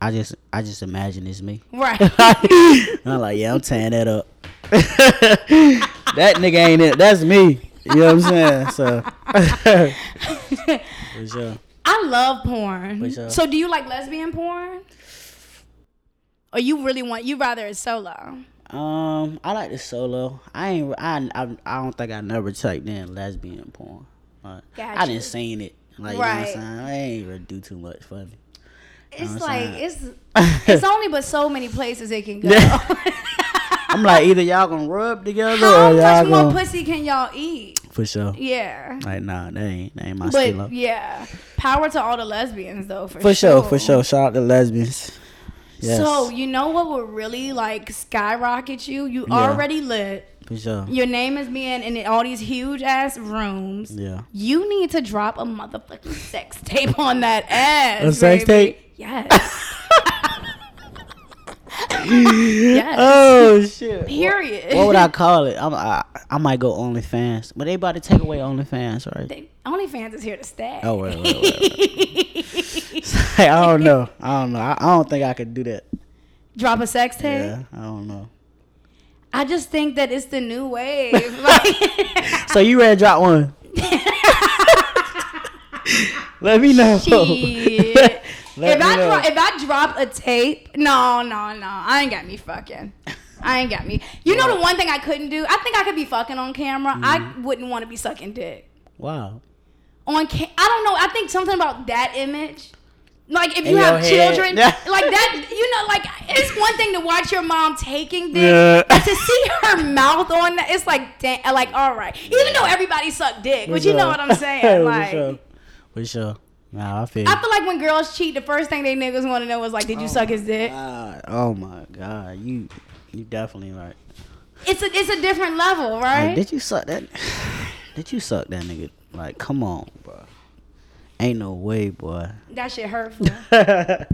I just I just imagine it's me. Right. I'm like, yeah, I'm tearing that up. that nigga ain't it. That's me. You know what I'm saying? So for sure. I love porn. Sure. So do you like lesbian porn? Or you really want you rather it's solo? Um, I like the solo. I ain't. I. I, I don't think I never typed in lesbian porn. Like, I didn't seen it. Like Right. you know what I'm saying. I ain't really do too much for me. It's like it's it's only but so many places it can go. I'm like either y'all gonna rub together How or y'all much more gonna pussy can y'all eat? For sure. Yeah. Like nah, that ain't that ain't my stilo. But yeah, power to all the lesbians though, for, For sure, for sure. Shout out to lesbians. Yes. So you know what would really like skyrocket you? You Yeah. already lit. for sure. Your name is being in all these huge ass rooms. Yeah. You need to drop a motherfucking sex tape on that ass. A sex baby. tape? Yes. yes. Oh shit. Period. What would I call it? I'm, I I might go OnlyFans, but they about to take away OnlyFans, right? They- OnlyFans is here to stay. Oh wait, wait, wait. wait. I don't know. I don't know. I, I don't think I could do that. Drop a sex tape. Yeah, I don't know. I just think that it's the new wave. Like, So you ready to drop one? Let me know. Let if I drop, if I drop a tape, no, no, no, I ain't got me fucking. I ain't got me. You know the one thing I couldn't do? I think I could be fucking on camera. I Mm-hmm. wouldn't want to be sucking dick Wow. on. Ca- I don't know. I think something about that image. Like if you have head. children, like that, you know, like it's one thing to watch your mom taking dick, Yeah. but to see her mouth on that, it's like, like all right. Even though everybody suck dick, but you know what I'm saying, For like. sure. For sure. Nah, I feel. I feel like when girls cheat, the first thing they niggas want to know is like, did you oh suck his dick? God, oh my god, you you definitely right. It's a it's a different level, right? Like, did you suck that? Did you suck that nigga? Like, come on, bro. Ain't no way, boy. that shit hurtful. that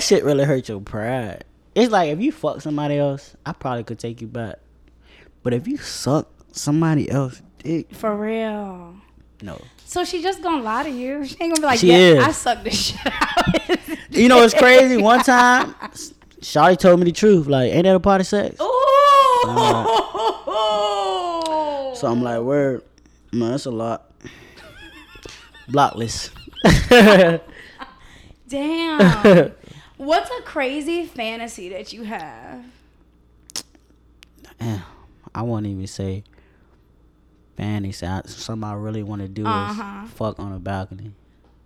shit really hurt your pride. It's like if you fuck somebody else, I probably could take you back. But if you suck somebody else dick, For real. no. So she just gonna lie to you. She ain't gonna be like, She yeah, is. I sucked the shit out. You know it's crazy? One time, Shawty told me the truth. Like, ain't that a part of sex? Ooh. So I'm like, word, man, that's a lot. Blockless. Damn. What's a crazy fantasy that you have? Damn, I won't even say fantasy. I, something I really want to do Uh-huh. is fuck on a balcony.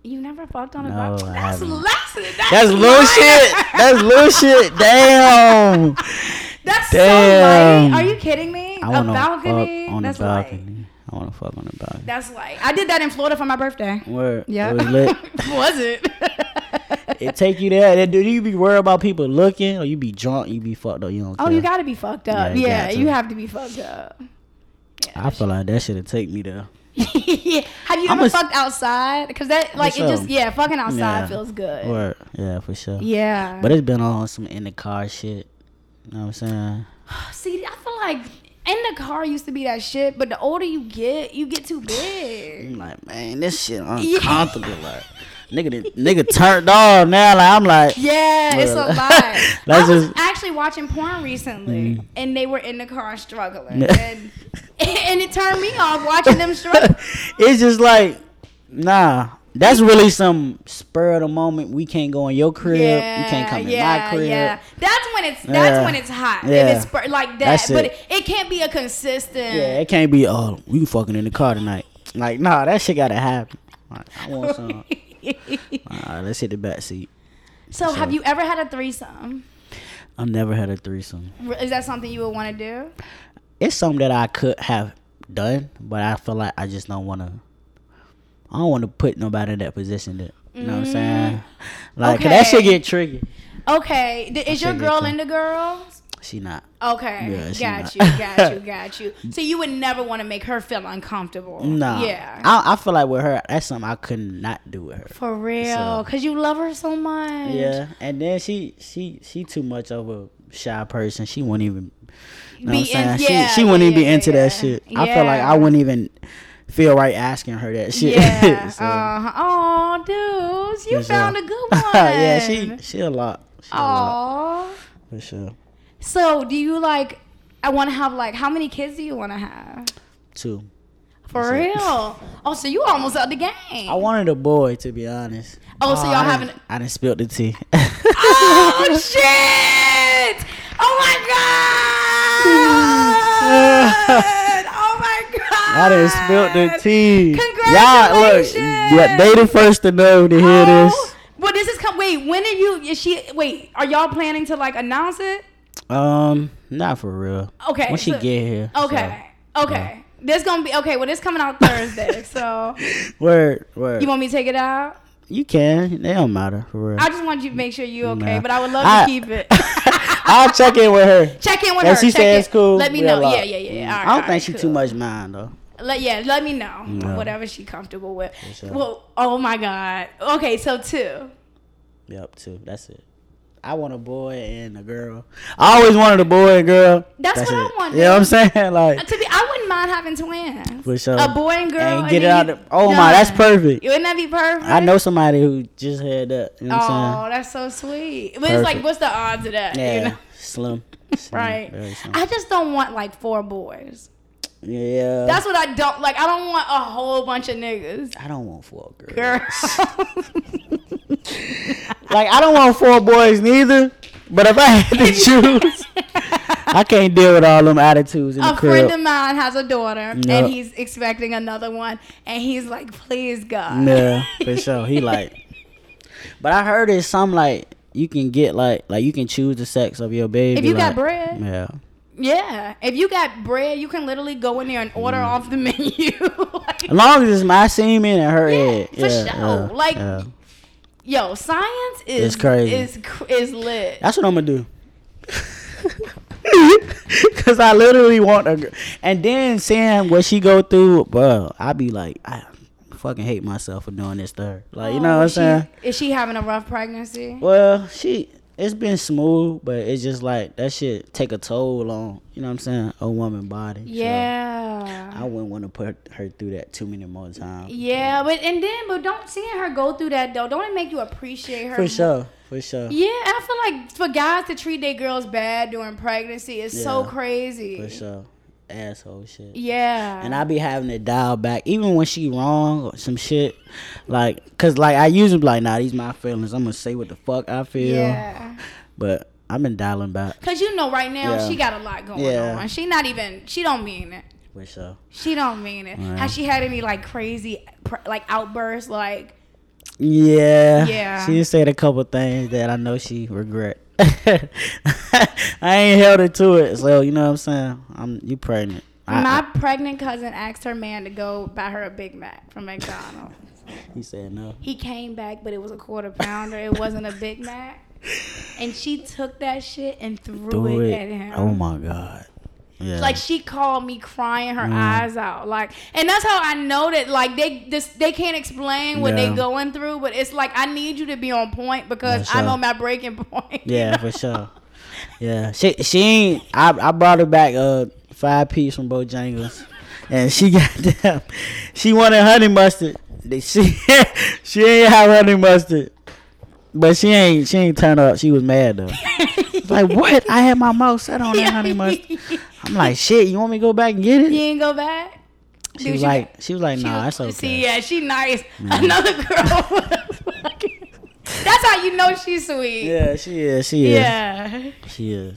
You never fucked on a No, balcony. I That's less. That's, That's little shit. That's little shit. Damn. That's Damn. so light. Are you kidding me? I a balcony. fuck on That's light. balcony. I want to fuck on the balcony. That's light. I did that in Florida for my birthday. Where? Yeah. It was lit. was it? it take you there. Do you be worried about people looking, or you be drunk? You be fucked up. You don't. oh, you gotta be fucked up. Yeah, Yeah, you have to be fucked up. I feel like that should have take me there. yeah. Have you I'm ever a- fucked outside? Because that, like, it sure. just, yeah, fucking outside Yeah. feels good. Word. Yeah, for sure. Yeah. But it's been on some in the car shit. You know what I'm saying? See, I feel like in the car used to be that shit, but the older you get, you get too big. I'm like, man, this shit uncomfortable. Like, nigga, nigga turned off now. Like, I'm like, Yeah, it's a lot. that's I was just- actually watching porn recently, mm. and they were in the car struggling, and and it turned me off watching them struggle. it's just like, nah. That's really some spur of the moment. We can't go in your crib. you can't come in my crib. Yeah, that's when it's that's Yeah. when it's hot. Yeah. If it's spur- like that, That's but it. it, it can't be a consistent. Yeah, it can't be. Oh, we fucking in the car tonight. Like, nah, that shit gotta happen. Like, I want some. Alright, let's hit the back seat. So, have you ever had a threesome? I've never had a threesome. Is that something you would want to do? It's something that I could have done, but I feel like I just don't want to. I don't want to put nobody in that position. That you know what I'm saying? Like 'cause that Mm. Okay. shit get tricky. Okay, is your girl to- into girls? She not. Okay, Yeah, she got not. you, got you, got you. So you would never want to make her feel uncomfortable. No. Yeah. I, I feel like with her, that's something I could not do with her. For real, So- cause you love her so much. Yeah, and then she she she too much of a shy person. She won't even. You know Be what I'm in- saying? yeah, she she wouldn't yeah, even be into that shit. I feel like I wouldn't even feel right asking her that shit. Yeah. So, uh, oh, Duce, you for sure. found a good one. yeah, she she a lot. She a lot for sure. So, do you like? I want to have like how many kids do you want to have? Two. For That's it. real? Oh, so you almost out the game. I wanted a boy to be honest. Oh, so y'all I having- done- I didn't spill the tea. Oh shit! Oh my god! oh my god! I done spilled the tea. Congratulations! Y'all look. Yeah, they the first to know to hear this. Oh, Well, this is come. Wait, when are you? Is she? Wait, are y'all planning to like announce it? Um, not for real. Okay. When she get here. Okay. Okay. This gonna be okay. Well, it's coming out Thursday, so so. Word, word. you want me to take it out? You can. They don't matter for real. I just want you to make sure you okay, Nah. but I would love I- to keep it. I'll check in with her. Check in with If her. she says cool, Let me know. Yeah, yeah, yeah. Mm. yeah. Right, I don't think she cool. too much mind though. Let yeah, let me know No. whatever she comfortable with. sure. Well, oh my god. Okay, so two. Yep, two. That's it. I want a boy and a girl. I always wanted a boy and girl. That's what I it. want, You know what I'm saying? Like To be, I wouldn't mind having twins. for sure. A boy and girl. And get it out. The, oh my, that's perfect. Wouldn't that be perfect? I know somebody who just had that. You know what Oh, that's so sweet. But it's like, what's the odds of that? saying? You Yeah, know? slim. Slim, Right. slim. I just don't want like four boys. yeah. That's what I don't like. I don't want a whole bunch of niggas. I don't want four girls. Girl. Like I don't want four boys neither. But if I had to choose, I can't deal with all them attitudes in the a crib. friend of mine has a daughter No. and he's expecting another one and he's like, please God. Yeah, for sure. He like, but I heard it's some like you can get like like you can choose the sex of your baby. If you like- got bread. Yeah. Yeah. If you got bread, you can literally go in there and order Mm. off the menu. like, As long as it's my semen and her head. for yeah, sure. yeah, Like, yeah. Yo, science is It's crazy. Is is lit. That's what I'm gonna do. Cause I literally want a girl, and then seeing what she go through, bro, I be like, I fucking hate myself for doing this to her. Like, you know oh, what I'm Oh, saying? Is she having a rough pregnancy? Well, she it's been smooth, but it's just like that shit take a toll on you know what I'm saying a woman body. So Yeah. I wouldn't want to put her through that too many more times. yeah, but and then but don't seeing her go through that though, don't it make you appreciate her For sure, for sure, Yeah, I feel like for guys to treat their girls bad during pregnancy is so crazy. for sure. Asshole shit. Yeah. And I be having to dial back, even when she wrong or some shit. Like, cause like I usually be like, nah, these my feelings. I'm gonna say what the fuck I feel. Yeah. But I've been dialing back Cause you know right now Yeah. she got a lot going Yeah. on. She not even she don't mean it. for sure. She don't mean it. Right. Has she had any like crazy like outbursts like Yeah. Yeah. She said a couple things that I know she regret. I ain't held her to it, so you know what I'm saying. I'm you pregnant. I, my I- pregnant cousin asked her man to go buy her a Big Mac from McDonald's. he said no. he came back, but it was a quarter pounder. It wasn't a Big Mac. And she took that shit and threw Do it, it. at him. Oh my god. Yeah. Like she called me crying her Mm. eyes out. Like and that's how I know that like they this they can't explain what Yeah. they going through, but it's like I need you to be on point because For I'm on my breaking point. Yeah, for sure. Yeah, she she ain't. I I brought her back uh five piece from Bojangles, and she got them. She wanted honey mustard. They- She she ain't have honey mustard, but she ain't she ain't turned up. She was mad though. like what? I had my mouth set on that honey mustard. I'm like, shit. You want me to go back and get it? You ain't go back. She Dude, was like, she was like, She nah, was- that's okay. See, yeah, she nice. Another girl. That's how you know she's sweet. Yeah, she is. She is. Yeah. She is.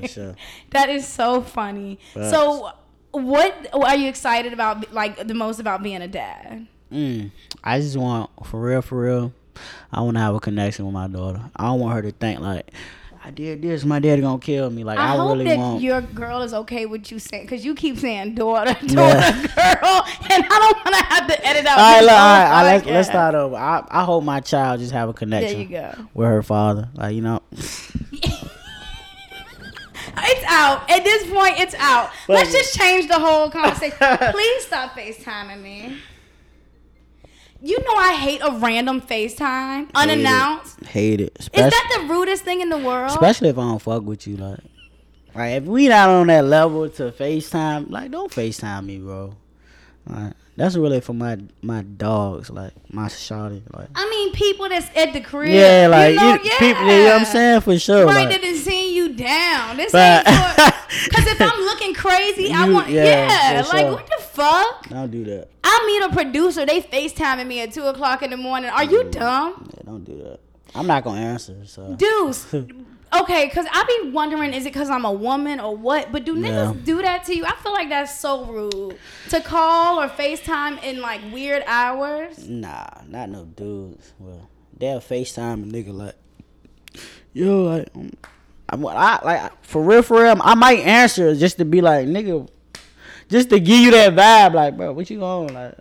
For sure. That is so funny. Facts. So, what are you excited about? Like the most about being a dad? Mm, I just want, for real, for real, I want to have a connection with my daughter. I don't want her to think like, I did this, my daddy gonna kill me. Like I, I, hope really that want. your girl is okay with you saying, because you keep saying daughter, daughter, Yeah. girl, and I don't want to have to edit out. all right, look, all right, all right, let's, let's start over. I, I hope my child just have a connection. There you go. with her father. Like you know, It's out. At this point, it's out. Let's just change the whole conversation. Please stop FaceTiming me. You know I hate a random FaceTime unannounced. hate it. Is Especially, that the rudest thing in the world? especially if I don't fuck with you. Like, like if we not on that level to FaceTime, like don't FaceTime me, bro. Like, that's really for my my dogs, like my shawty, like. I mean, people that's at the crib. Yeah, like you know, you, people, you know what I'm saying for sure. Right, like, that is seeing you down. This But- ain't for. Because if I'm looking crazy, I want. yeah, Yeah, like sure. what the fuck? don't do that. I meet a producer. They FaceTiming me at two o'clock in the morning. Are you mm. dumb? Yeah, don't do that. I'm not gonna answer. So Duce. Okay, because I be wondering, is it because I'm a woman or what? But do niggas Yeah. do that to you? I feel like that's so rude to call or FaceTime in like weird hours. nah, not no dudes. Well, they'll FaceTime a nigga like, yo, like, um, I'm, I like for real, for real. I might answer just to be like, nigga, just to give you that vibe, like, bro, what you going on, like,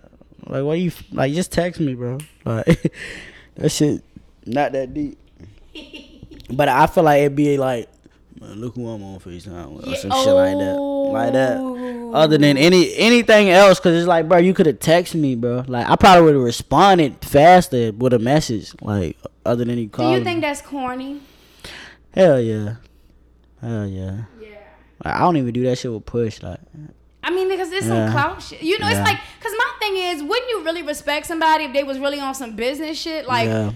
like, what you like? Just text me, bro. Like, that shit not that deep. But I feel like it'd be like, look who I'm on FaceTime with, or some shit like that, like that. Oh. Other than any anything else, cause it's like, bro, you could have texted me, bro. Like, I probably would have responded faster with a message, like, other than you calling. Do you think me. that's corny? Hell yeah, hell yeah. Yeah. Like, I don't even do that shit with push, like. I mean, because it's Yeah. some clout shit. You know, Yeah. it's like, because my thing is, wouldn't you really respect somebody if they was really on some business shit? Like, Yeah.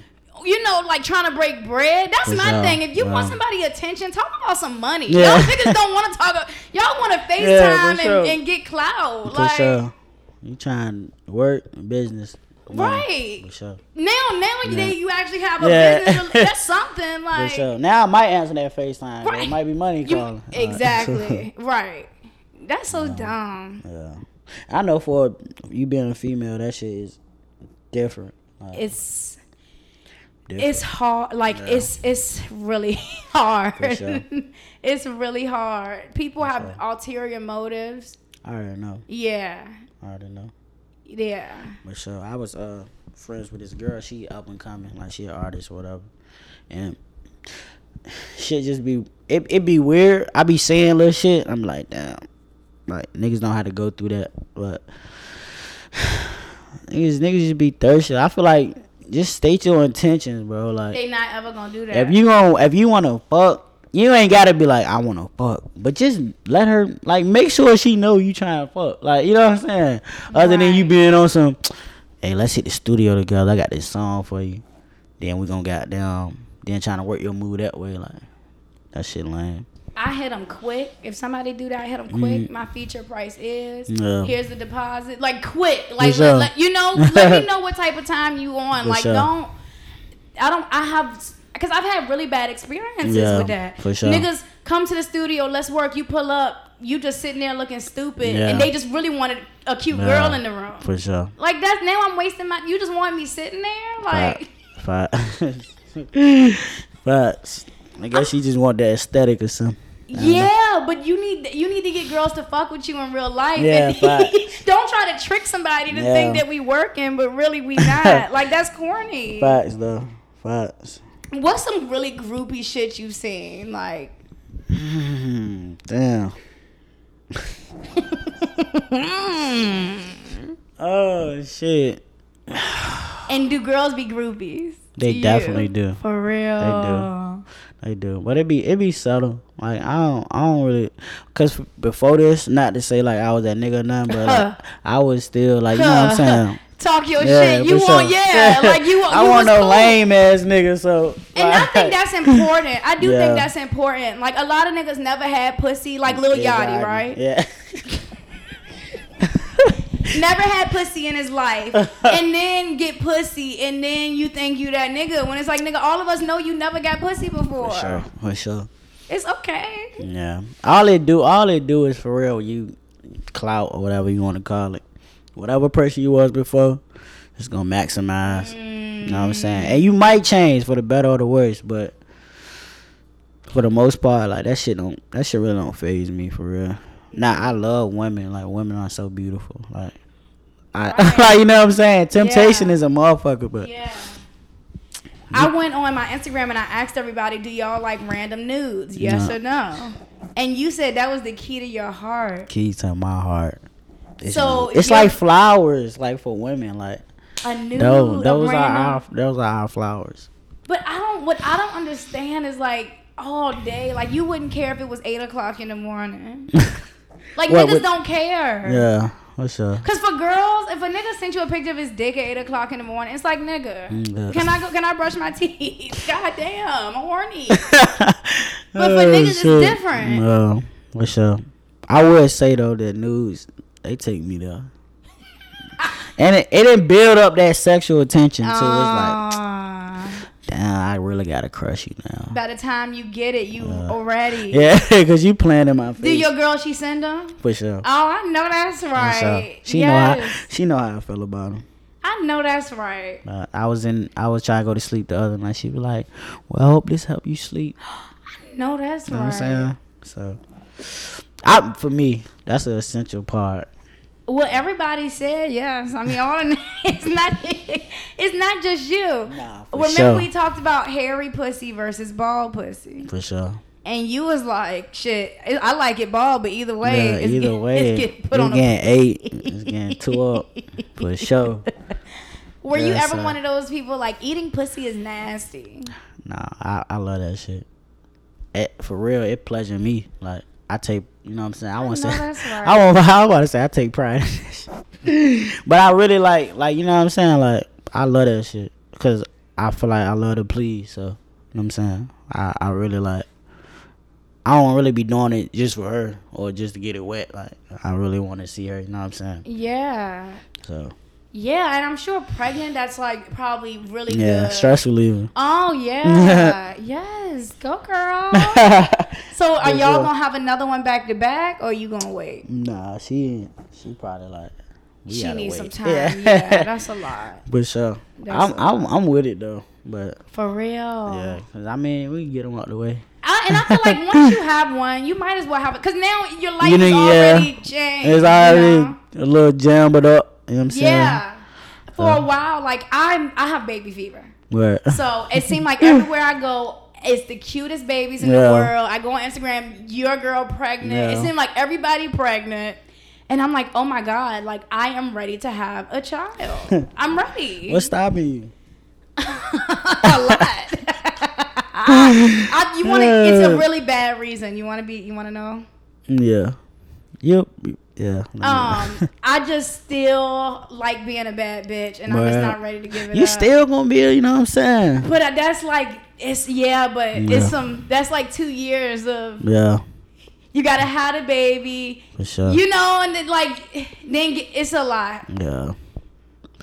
You know, like trying to break bread. That's For my sure. thing. If you want somebody attention, talk about some money. Yeah. Y'all niggas don't want to talk. Y'all want to FaceTime Yeah, for sure. and, and get clout. For like, sure. You trying to work business. right. For sure. Now, now you Yeah. you actually have a Yeah. business. That's something For like. sure. Now I might answer that FaceTime. Right. It might be money You- calling. exactly. right. That's so dumb. yeah. I know for you being a female, that shit is different. Like, It's different. it's hard. Like it's it's really hard. For sure. it's really hard. People have sure. ulterior motives. I already know. Yeah. I already know. Yeah. But sure, I was uh friends with this girl. She up and coming, like she an artist or whatever, and shit just be it. It be weird. I be saying little shit. I'm like, damn, like niggas don't have to go through that, but niggas niggas just be thirsty. I feel like just state your intentions, bro. Like They not ever gonna do that. if you gon' if you wanna fuck. You ain't gotta be like I wanna fuck, but just let her like make sure she know you trying to fuck. Like you know what I'm saying. Other than you being on some, hey, let's hit the studio together. I got this song for you. Then we gonna goddamn then trying to work your mood that way. Like that shit lame. I hit them quick. If somebody do that, I hit them quick. My feature price is Mm. Yeah. here's the deposit. Like quick. Like let, let- you know, let me know what type of time you on. For like sure. don't. I don't. I have because I've had really bad experiences Yeah, with that. for sure. Niggas come to the studio, let's work. You pull up, you just sitting there looking stupid, Yeah. and they just really wanted a cute girl in the room. For sure. Like that's now I'm wasting my. You just want me sitting there, like. Fact. Facts. I guess she just want that aesthetic or something. Yeah, but you need you need to get girls to fuck with you in real life. Yeah, don't try to trick somebody to Yeah. think that we working, but really we not. like that's corny. Facts though. Facts. What's some really groupie shit you've seen? Like, Hmm, Damn. oh shit. and do girls be groupies? They to you? definitely do. For real. They do, but it be it be subtle. Like I don't I don't really, cause before this, not to say like I was that nigga or nothing, but like, I was still like you know what I'm saying. talk your Yeah, shit. You want sure. yeah, like you. I you want no cool. lame ass nigga. So And I think that's important. I do Yeah. think that's important. Like a lot of niggas never had pussy, like Lil Yachty, right? Yeah. Never had pussy in his life, and then get pussy, and then you think you that nigga. When it's like, nigga, all of us know you never got pussy before. For sure. For sure. It's okay. Yeah. All it do, all it do is for real. You clout or whatever you want to call it. Whatever person you was before, it's gonna maximize. You know what I'm saying? And you might change for the better or the worse, but for the most part, like that shit don't, that shit really don't phase me for real. Nah, I love women. Like women are so beautiful. Like, I, Right. like you know what I'm saying? Temptation Yeah. is a motherfucker, but Yeah. I went on my Instagram and I asked everybody, do y'all like random nudes? Yes No. or no? And you said that was the key to your heart. key to my heart. It's, So, it's like flowers, like for women, like. A nude. Those, those are our those are our flowers. But I don't. What I don't understand is like all day. Like you wouldn't care if it was eight o'clock in the morning. Like What, niggas with- don't care. Yeah, what's up? Cause for girls, if a nigga sent you a picture of his dick at eight o'clock in the morning, it's like nigga, Mm, yeah. can I go? Can I brush my teeth? God damn, I'm horny. but for niggas, it's different. No, what's up? I would say though that news they take me there, and it, it didn't build up that sexual attention. So it's like. Damn, I really gotta crush you now. by the time you get it, you already. Yeah, cause you playing in my face. Do your girl she send them? for sure. Oh, I know that's right. sure. She yes. know how she know how I feel about him. I know that's right. Uh, I was in. I was trying to go to sleep the other night. She was like, "Well, I hope this help you sleep." I know that's You know right. what I'm saying? So, I for me, that's an essential part. Well, everybody said yes. I mean, all it's not it's not just you. Nah, for Remember sure. we talked about hairy pussy versus bald pussy, For sure. and you was like, "Shit, I I like it bald, but either way, yeah, it's either get- way, it's getting put it's on a getting eight. It's getting two up for sure. Were you ever sir. one of those people like eating pussy is nasty? Nah, I, I love that shit. It, for real, it pleasure me. Like I take, you know what I'm saying. I want to say, right. I want, I want to say, I take pride in that shit. but I really like, like you know what I'm saying. Like I love that shit because I feel like I love to please. So you know what I'm saying. I, I really like. I don't really be doing it just for her or just to get it wet. Like I really want to see her. You know what I'm saying. Yeah, So yeah, and I'm sure pregnant. That's like probably really yeah, good. stress reliever. Oh yeah, yes, go girl. So are y'all gonna have another one back to back, or you gonna wait? Nah, she she probably like. she needs wait. some time. Yeah. that's a lot. But so I'm I'm I'm with it though. But For real. yeah, 'cause I mean we can get them out the way. I, and I feel like once you have one, you might as well have it, cause now your life You know, is yeah. already changed. It's you already know? a little jammed up. You know what I'm saying? Yeah. For Uh. a while, like I'm, I have baby fever. Right. So it seemed like everywhere I go, it's the cutest babies in Yeah. the world. I go on Instagram, your girl pregnant. It seemed like everybody pregnant. And I'm like, oh my God, like I am ready to have a child. I'm ready. What's stopping you? a lot. I, you want to? It's a really bad reason. You want to be? You want to know? Yeah. Yep. Yeah. Um, I just still like being a bad bitch, and I'm just not ready to give it you up. still gonna be, you know what I'm saying? But that's like it's yeah, but Yeah. it's some that's like two years of Yeah, you gotta have a baby, for sure. you know, and then like then it's a lot. yeah.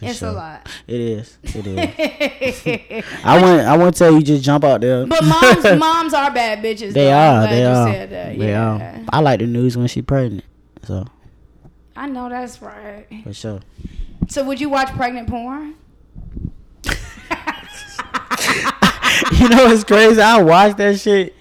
It's sure. a lot. It is. It is. I wouldn't. I wouldn't tell you just jump out there. But moms, moms are bad bitches. They though. Are. They are. They yeah. are. I like the news when she pregnant. So I know that's right. for sure. So would you watch pregnant porn? you know it's crazy? I watched that shit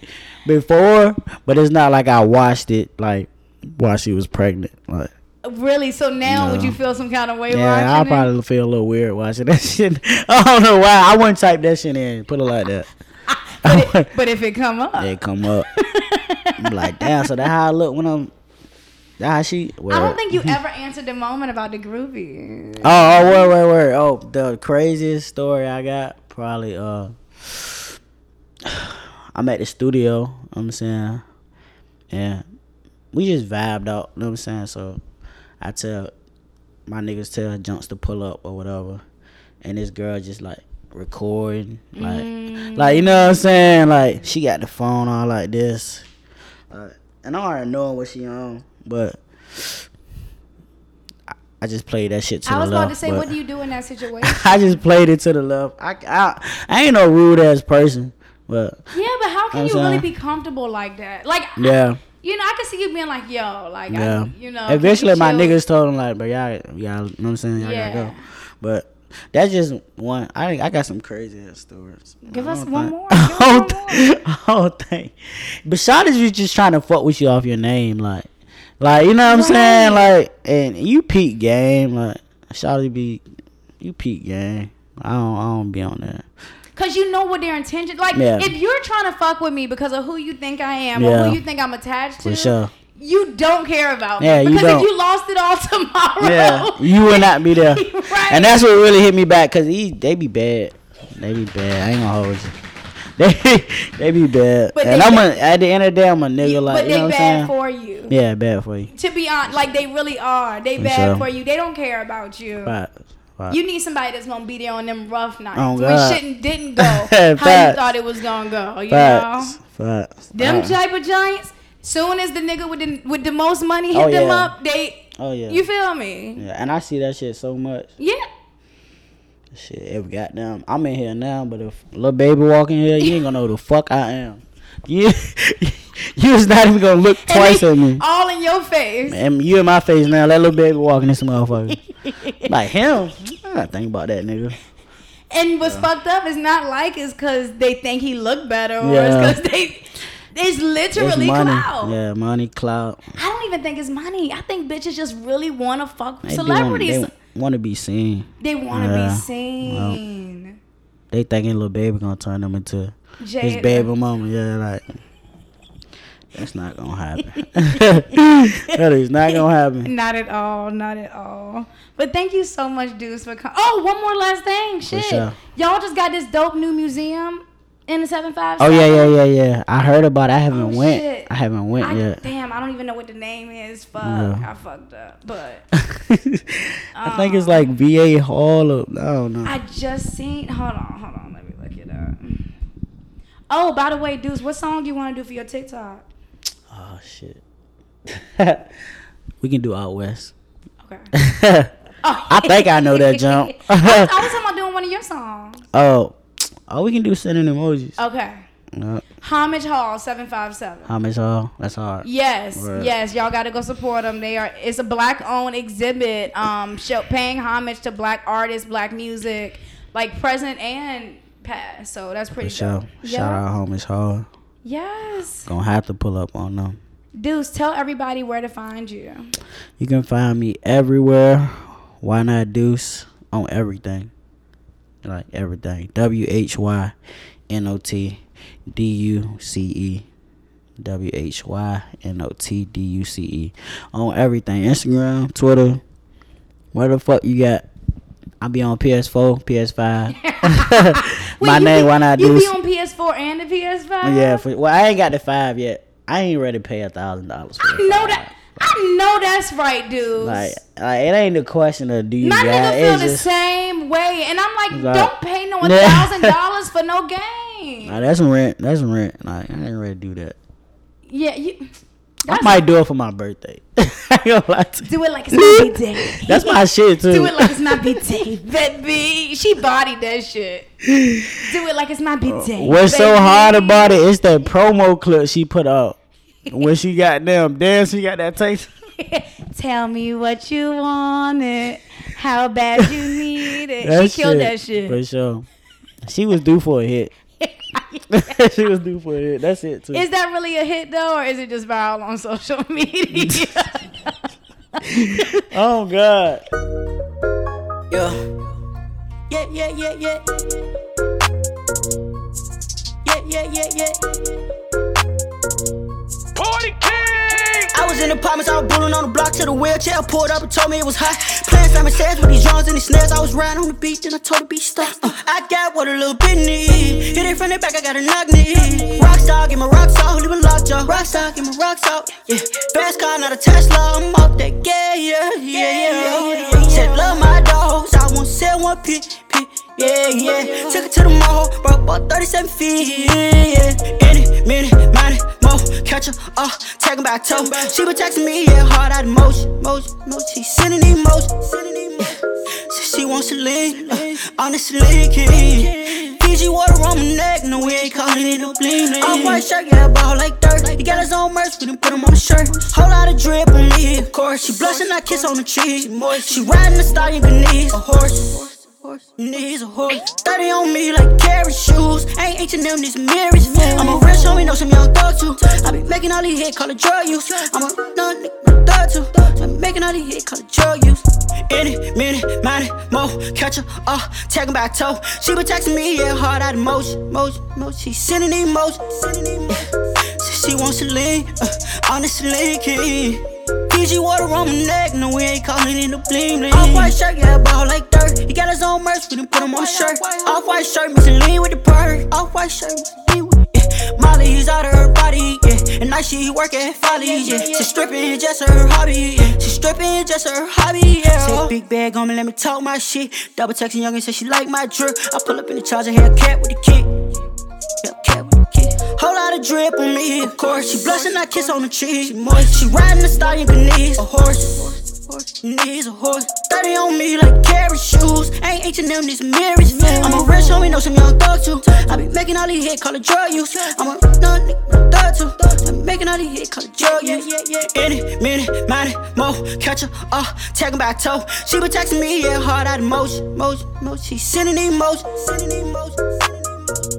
before, but it's not like I watched it like while she was pregnant. Like, Really? So now would you feel some kind of way yeah, I probably feel a little weird watching that shit. I don't know why. I wouldn't type that shit in. Put it like that. but, it, but if it come up, they come up. I'm like, damn. So that how I look when I'm. How she. I don't think you ever answered the moment about the groovy. Oh, oh, wait, wait, wait. Oh, the craziest story I got probably. Uh, I'm at the studio. You know what I'm saying, and we just vibed out. You know what I'm saying? So I tell my niggas tell Junks to pull up or whatever, and this girl just like recording, like, Mm. like you know what I'm saying? Like she got the phone all like this, uh, and I already know what she on, but I, I just played that shit to I the left. I was about to say, what do you do in that situation? I just played it to the left. I, I, I ain't no rude ass person, but yeah, but how can you really be comfortable like that? Like, yeah, you know, I can see you being like, yo, like, yeah. I, you know. Eventually, you my niggas told him like, but y'all, y'all, you know what I'm saying? Y'all Yeah. gotta go. But that's just one. I, I got some crazy ass stories. Give us don't one think- more. I Give us don't, one more. think- I think. But shawty's was just trying to fuck with you off your name, like, like you know what I'm saying, like, and you peak game, like, shawty be, you peak game. I don't, I don't be on that. Cause you know what their intention. Like, Yeah. if you're trying to fuck with me because of who you think I am or who you think I'm attached to, For sure. you don't care about Yeah, me. you Because don't. if you lost it all tomorrow, Yeah, you will not be there. Right. And that's what really hit me back because they be bad. They be bad. I ain't gonna hold you. They they be bad. But and they I'm bad- a, at the end of the day, I'm a nigga. Like but you they know what bad for you. yeah, bad for you. To be honest, like they really are. They bad sure. for you. They don't care about you. Right. right. You need somebody that's gonna be there on them rough nights Oh, when shit didn't go how you thought it was gonna go. You Facts. know, Facts. them Uh, type of giants. Soon as the nigga with the with the most money hit Oh, them yeah. up, they. Oh yeah. You feel me? yeah, and I see that shit so much. Yeah. Shit, if goddamn, I'm in here now, but if Lil Baby walk in here, you ain't gonna know who the fuck I am. You, you was not even gonna look twice at me. All in your face. And you in my face now. That Lil Baby walking this motherfucker. like him. I gotta think about that nigga. And what's fucked up is not like it's because they think he look better or Yeah. it's because they. It's It's literally money. clout. Yeah, money, clout. I don't even think it's money. I think bitches just really want to fuck They celebrities. Do they want to be seen. They want to Yeah. be seen. They thinking Lil Baby gonna turn them into his Jada. baby mama. Yeah, like that's not gonna happen. that is not gonna happen. Not at all. Not at all. But thank you so much, Duce, for coming. Oh, one more last thing. Shit. sure. Y'all just got this dope new museum in the seven five. Oh yeah, yeah, yeah, yeah. I heard about. it. I haven't Oh, went. shit. I haven't went I, yet. Damn, I don't even know what the name is. Fuck. Yeah. I fucked up. But I think it's um, like VA Hall. Of, I don't know. I just seen. Hold on, hold on. Let me look it up. Oh, by the way, Duce, what song do you want to do for your TikTok? oh shit. we can do out west. Okay. Oh. I think I know that jump. I, I was talking about doing one of your songs. oh, oh, we can do sending emojis. Okay. Uh, Homage Hall 757. Homage Hall. That's hard. Yes, Word. yes, y'all got to go support them. They are. It's a black-owned exhibit, um, show, paying homage to black artists, black music, like present and past. So that's pretty dope. Shout out Homage Hall. Yes, Gonna have to pull up on them. Duce, tell everybody where to find you. You can find me everywhere. Why not Duce on everything? Like everything. W H Y N O T D U C E. W H Y N O T D U C E. On everything. Instagram, Twitter. Where the fuck you got? I be on PS4, PS5. My you name, be, why not do? You be on PS4 and the PS5. Yeah, for, well, I ain't got the five yet. I ain't ready to pay a thousand dollars I know that. I know that's right, Duce. Like, like, it ain't a question of do you My nigga feel the just, same way, and I'm like, Like- don't pay no thousand dollars for no game. Nah, that's rent. That's rent. Like, I ain't ready to do that. Yeah, you. I might do it for my birthday. I ain't gonna lie to you. Do it like it's my birthday. That's my shit too. Do it like it's my birthday, baby. She bodied that shit. Do it like it's my birthday. Uh, what's so baby. hard about it, it is that promo clip she put out when she got them dance. She got that taste. Tell me what you wanted, how bad you need it. That she killed shit, that shit. for sure. She was due for a hit. she was due for a hit. That's it too. Is that really a hit though, or is it just viral on social media? oh God. Yeah. Yeah, yeah, yeah, yeah. Yeah, yeah, yeah, yeah. Party King! I was in the apartments, I was bulling on the block till the wheelchair pulled up and told me it was hot. Playing Simon Says with these drums and these snares. I was riding on the beach and I told the beach stop. Uh, I got what a little bit need. Hit it from the back, I got a knock knee. Rockstar, get my rocks off, leave a lockjaw. Rockstar, get my rocks off. Yeah, fast car, not a Tesla. I'm up that, yeah, yeah, yeah, yeah. Said want pee, pee. Yeah, yeah. Took it to the mall, bro, about 37 feet. Yeah, yeah. Minute, minute, mo. Catch her, uh, tagging back toe. She been texting me, yeah, hard out of motion, motion. She sending emotion, sending emotion. So she wants to lean, uh, honestly, king. Fiji water on my neck, no, we ain't calling it no bling. Off white shirt, yeah, ball like dirt. He got his own merch, we done put him on the shirt. Whole lot of drip on me, of course. She blushing, I kiss on the cheek. She riding the stallion beneath a horse. Needs a horse. 30 on me like carry shoes. Ain't H&M, these mirrors. I'm a rich homie, know some young thug too. I be making all these hits, call it drug use. I'm a nigga, thug too. I be making all these hits, call it drug use. Any minute, minute, mo, catch her, uh, tagging back toe. She been texting me, yeah, hard out of motion, motion, motion. She sending emotion, sending emotion. So she wants to lean, uh, honestly, king. Fiji water on my neck, no, we ain't calling it a bling bling. Off white shirt, yeah, ball like dirt. He got his own merch, we done put him on the shirt. Off white shirt, missing lean with the perk. Off white shirt, missing lean with yeah. Molly's out of her body, yeah. And now she work at Folly, yeah. She stripping just her hobby, yeah. She stripping just her hobby, yeah. Say big bag on me, let me talk my shit. Double texting young and say she like my drip. I pull up in the charger, Hellcat with the kick. Hellcat with the kick. Whole lot of drip on me, of course. She blushing, I kiss on the cheek. She moist. She riding the stallion beneath a horse. Needs a horse. 30 on me like Curry shoes. Ain't H&M, these mirrors. I'm a rich homie, know some young thug too. I be making all these hits, call it drug use. I'm a young nigga, thug too. I be making all these hits, call it drug use. Any minute, minute, mo, catch her, uh, tagging back toe. She been texting me, yeah, hard out of motion, motion, motion. She sending emotion, sending emotion, sending emotion.